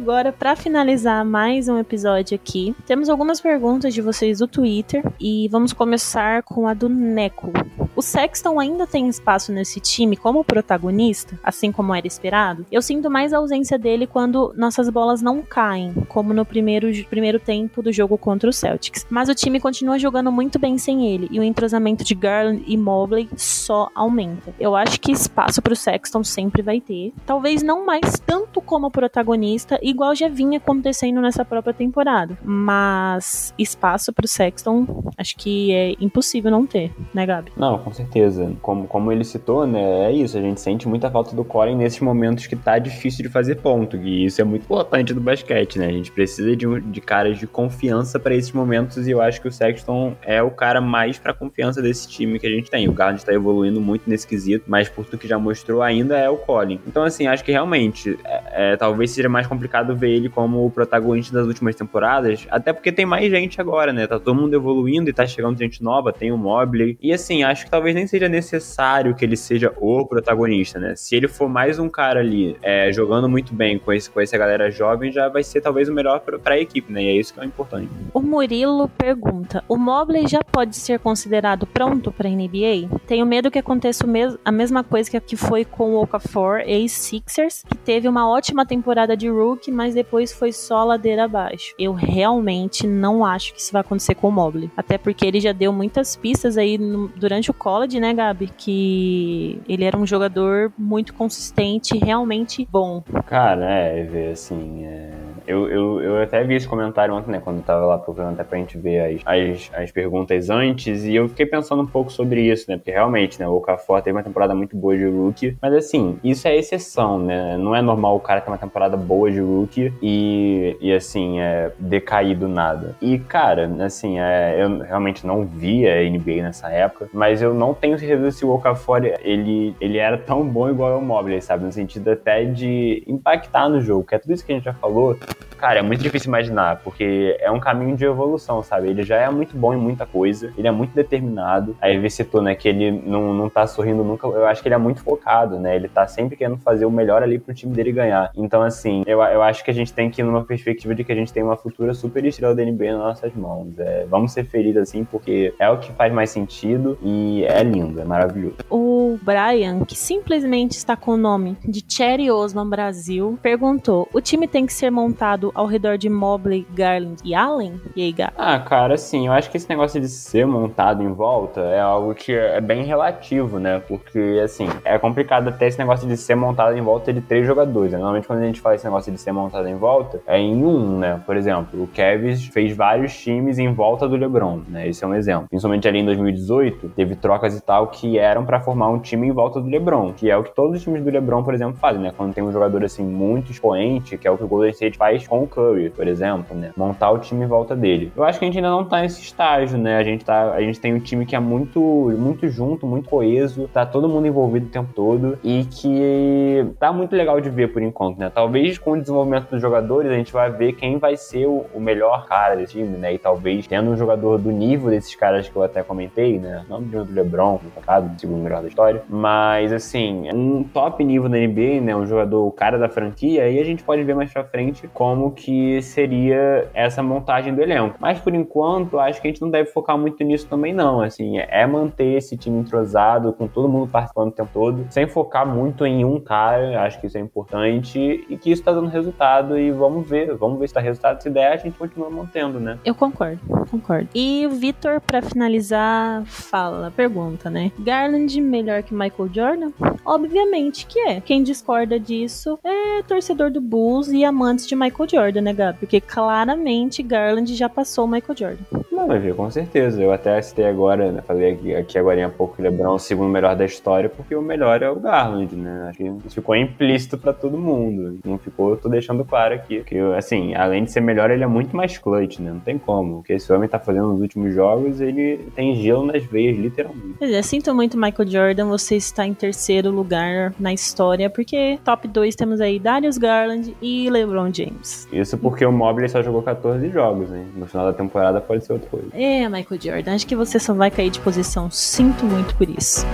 Agora, para finalizar mais um episódio aqui, temos algumas perguntas de vocês do Twitter e vamos começar com a do Neco. O o Sexton ainda tem espaço nesse time como protagonista, assim como era esperado. Eu sinto mais a ausência dele quando nossas bolas não caem, como no primeiro, primeiro tempo do jogo contra o Celtics. Mas o time continua jogando muito bem sem ele, e o entrosamento de Garland e Mobley só aumenta. Eu acho que espaço pro Sexton sempre vai ter. Talvez não mais tanto como protagonista, igual já vinha acontecendo nessa própria temporada. Mas espaço pro Sexton, acho que é impossível não ter, né, Gabi? Não, com certeza. Como, como ele citou, né, é isso. A gente sente muita falta do Corey nesses momentos que tá difícil de fazer ponto. E isso é muito importante do basquete, né? A gente precisa de, de caras de confiança para esses momentos e eu acho que o Sexton é o cara mais para confiança desse time que a gente tem. O Garland tá evoluindo muito nesse quesito, mas por tudo que já mostrou, ainda é o Colin. Então, assim, acho que realmente é, é, talvez seja mais complicado ver ele como o protagonista das últimas temporadas, até porque tem mais gente agora, né? Tá todo mundo evoluindo e tá chegando gente nova, tem o Mobley. E assim, acho que talvez nem seja necessário que ele seja o protagonista, né? Se ele for mais um cara ali é, jogando muito bem com, esse, com essa galera jovem, já vai ser talvez o melhor pra, pra equipe, né? E é isso que é importante. O Murilo pergunta: o Mobley já pode ser considerado pronto pra NBA? Tenho medo que aconteça a mesma coisa que foi com o Okafor, ex-Sixers, que teve uma ótima temporada de rookie, mas depois foi só ladeira abaixo. Eu realmente não acho que isso vai acontecer com o Mobley. Até porque ele já deu muitas pistas aí no, durante o college, né, Gabi? Que ele era um jogador muito consistente, realmente bom. Cara, é, assim, é... Eu, eu, eu até vi esse comentário ontem, né, quando eu tava lá procurando até pra gente ver as, as, as perguntas antes, e eu fiquei pensando um pouco sobre isso, né, porque realmente, né, o Okafor teve uma temporada muito boa de rookie, mas assim, isso é exceção, né, não é normal o cara ter uma temporada boa de rookie e, e assim, é, decair do nada. E, cara, assim, é, eu realmente não via NBA nessa época, mas eu não tenho certeza se o Okafor, ele, ele era tão bom igual o Mobley, sabe, no sentido até de impactar no jogo, que é tudo isso que a gente já falou, cara, é muito difícil imaginar, porque é um caminho de evolução, sabe? Ele já é muito bom em muita coisa, ele é muito determinado. Aí você citou, né, que ele não, não tá sorrindo nunca. Eu acho que ele é muito focado, né? Ele tá sempre querendo fazer o melhor ali pro time dele ganhar. Então, assim, eu, eu acho que a gente tem que ir numa perspectiva de que a gente tem uma futura super estrela da NBA nas nossas mãos. É, vamos ser felizes assim, porque é o que faz mais sentido e é lindo, é maravilhoso. O Brian, que simplesmente está com o nome de Cherry Osman Brasil, perguntou: o time tem que ser montado ao redor de Mobley, Garland e Allen? E aí, Gá? Ah, cara, assim, eu acho que esse negócio de ser montado em volta é algo que é bem relativo, né? Porque, assim, é complicado até esse negócio de ser montado em volta de três jogadores. Né? Normalmente, quando a gente fala esse negócio de ser montado em volta, é em um, né? Por exemplo, o Kevs fez vários times em volta do LeBron, né? Esse é um exemplo. Principalmente ali em 2018, teve trocas e tal que eram para formar um time em volta do LeBron, que é o que todos os times do LeBron, por exemplo, fazem, né? Quando tem um jogador, assim, muito expoente, que é o que o Golden State faz com o Curry, por exemplo, né? Montar o time em volta dele. Eu acho que a gente ainda não tá nesse estágio, né? A gente, tá, a gente tem um time que é muito, muito junto, muito coeso, tá todo mundo envolvido o tempo todo e que tá muito legal de ver por enquanto, né? Talvez com o desenvolvimento dos jogadores a gente vai ver quem vai ser o, o melhor cara desse time, né? E talvez tendo um jogador do nível desses caras que eu até comentei, né? Não do do LeBron, no passado, segundo melhor da história, mas assim, um top nível da NBA, né? Um jogador, o cara da franquia, aí a gente pode ver mais pra frente como que seria essa montagem do elenco. Mas por enquanto, acho que a gente não deve focar muito nisso também, não. Assim, é manter esse time entrosado, com todo mundo participando o tempo todo, sem focar muito em um cara. Acho que isso é importante e que isso tá dando resultado. E vamos ver, vamos ver se dá resultado. Se der, a gente continua mantendo, né? Eu concordo, concordo. E o Vitor, para finalizar, fala, pergunta, né? Garland melhor que Michael Jordan? Obviamente que é. Quem discorda disso é torcedor do Bulls e amantes de Michael Jordan, né, Gabi? Porque claramente Garland já passou o Michael Jordan. Não, vai ver, com certeza. Eu até citei agora, né, falei aqui, aqui agora há pouco que o LeBron é o segundo melhor da história, porque o melhor é o Garland, né? Acho que isso ficou implícito para todo mundo. Não ficou, eu tô deixando claro aqui. Que, assim, além de ser melhor, ele é muito mais clutch, né? Não tem como. O que esse homem tá fazendo nos últimos jogos, ele tem gelo nas veias, literalmente. Pois é, sinto muito Michael Jordan, você está em terceiro lugar na história, porque top 2 temos aí Darius Garland e LeBron James. Isso porque o Mobley só jogou 14 jogos, né? No final da temporada pode ser outra coisa. É, Michael Jordan, acho que você só vai cair de posição. Sinto muito por isso.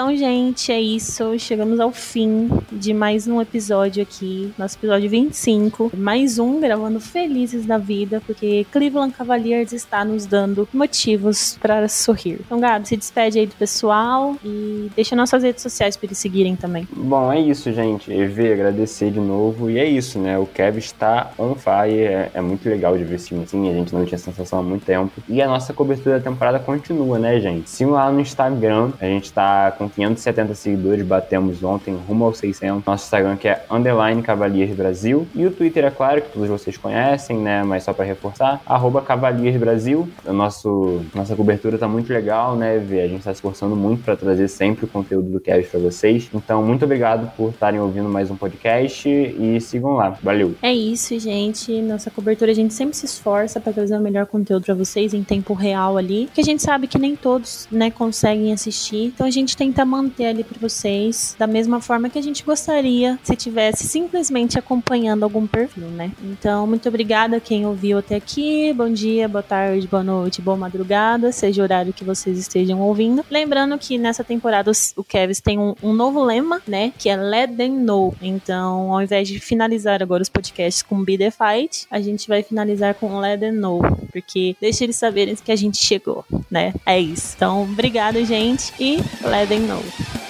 Então, gente, é isso. Chegamos ao fim de mais um episódio aqui, nosso episódio 25. Mais um gravando felizes da vida, porque Cleveland Cavaliers está nos dando motivos para sorrir. Então, Gabi, se despede aí do pessoal e deixa nossas redes sociais para eles seguirem também. Bom, é isso, gente. EV, agradecer de novo. E é isso, né? O Kev está on fire. É, é muito legal de ver esse time assim. A gente não tinha sensação há muito tempo. E a nossa cobertura da temporada continua, né, gente? Sigam lá no Instagram. A gente tá com 570 seguidores. Batemos ontem rumo aos 600. Nosso Instagram que é underline Cavaliers Brasil. E o Twitter, é claro, que todos vocês conhecem, né? Mas só para reforçar, arroba Cavaliers Brasil. Nossa cobertura tá muito legal, né? A gente tá se esforçando muito para trazer sempre o conteúdo do Kevin para vocês. Então, muito obrigado por estarem ouvindo mais um podcast e sigam lá. Valeu! É isso, gente. Nossa cobertura a gente sempre se esforça para trazer o melhor conteúdo para vocês em tempo real ali, que a gente sabe que nem todos, né, conseguem assistir. Então a gente tenta manter ali para vocês da mesma forma que a gente gostaria se tivesse simplesmente acompanhando algum perfil, né? Então, muito obrigada a quem ouviu até aqui. Bom dia, boa tarde, boa noite, boa madrugada, seja o horário que vocês estejam ouvindo. Lembrando que nessa temporada o Kevs tem um, um novo lema, né, que é Let Them Know. Então, ao invés de finalizar agora os podcasts com Be The Fight, a gente vai finalizar com Let Them Know, porque deixa eles saberem que a gente chegou, né? É isso. Então, obrigada, gente, e Let Them Know.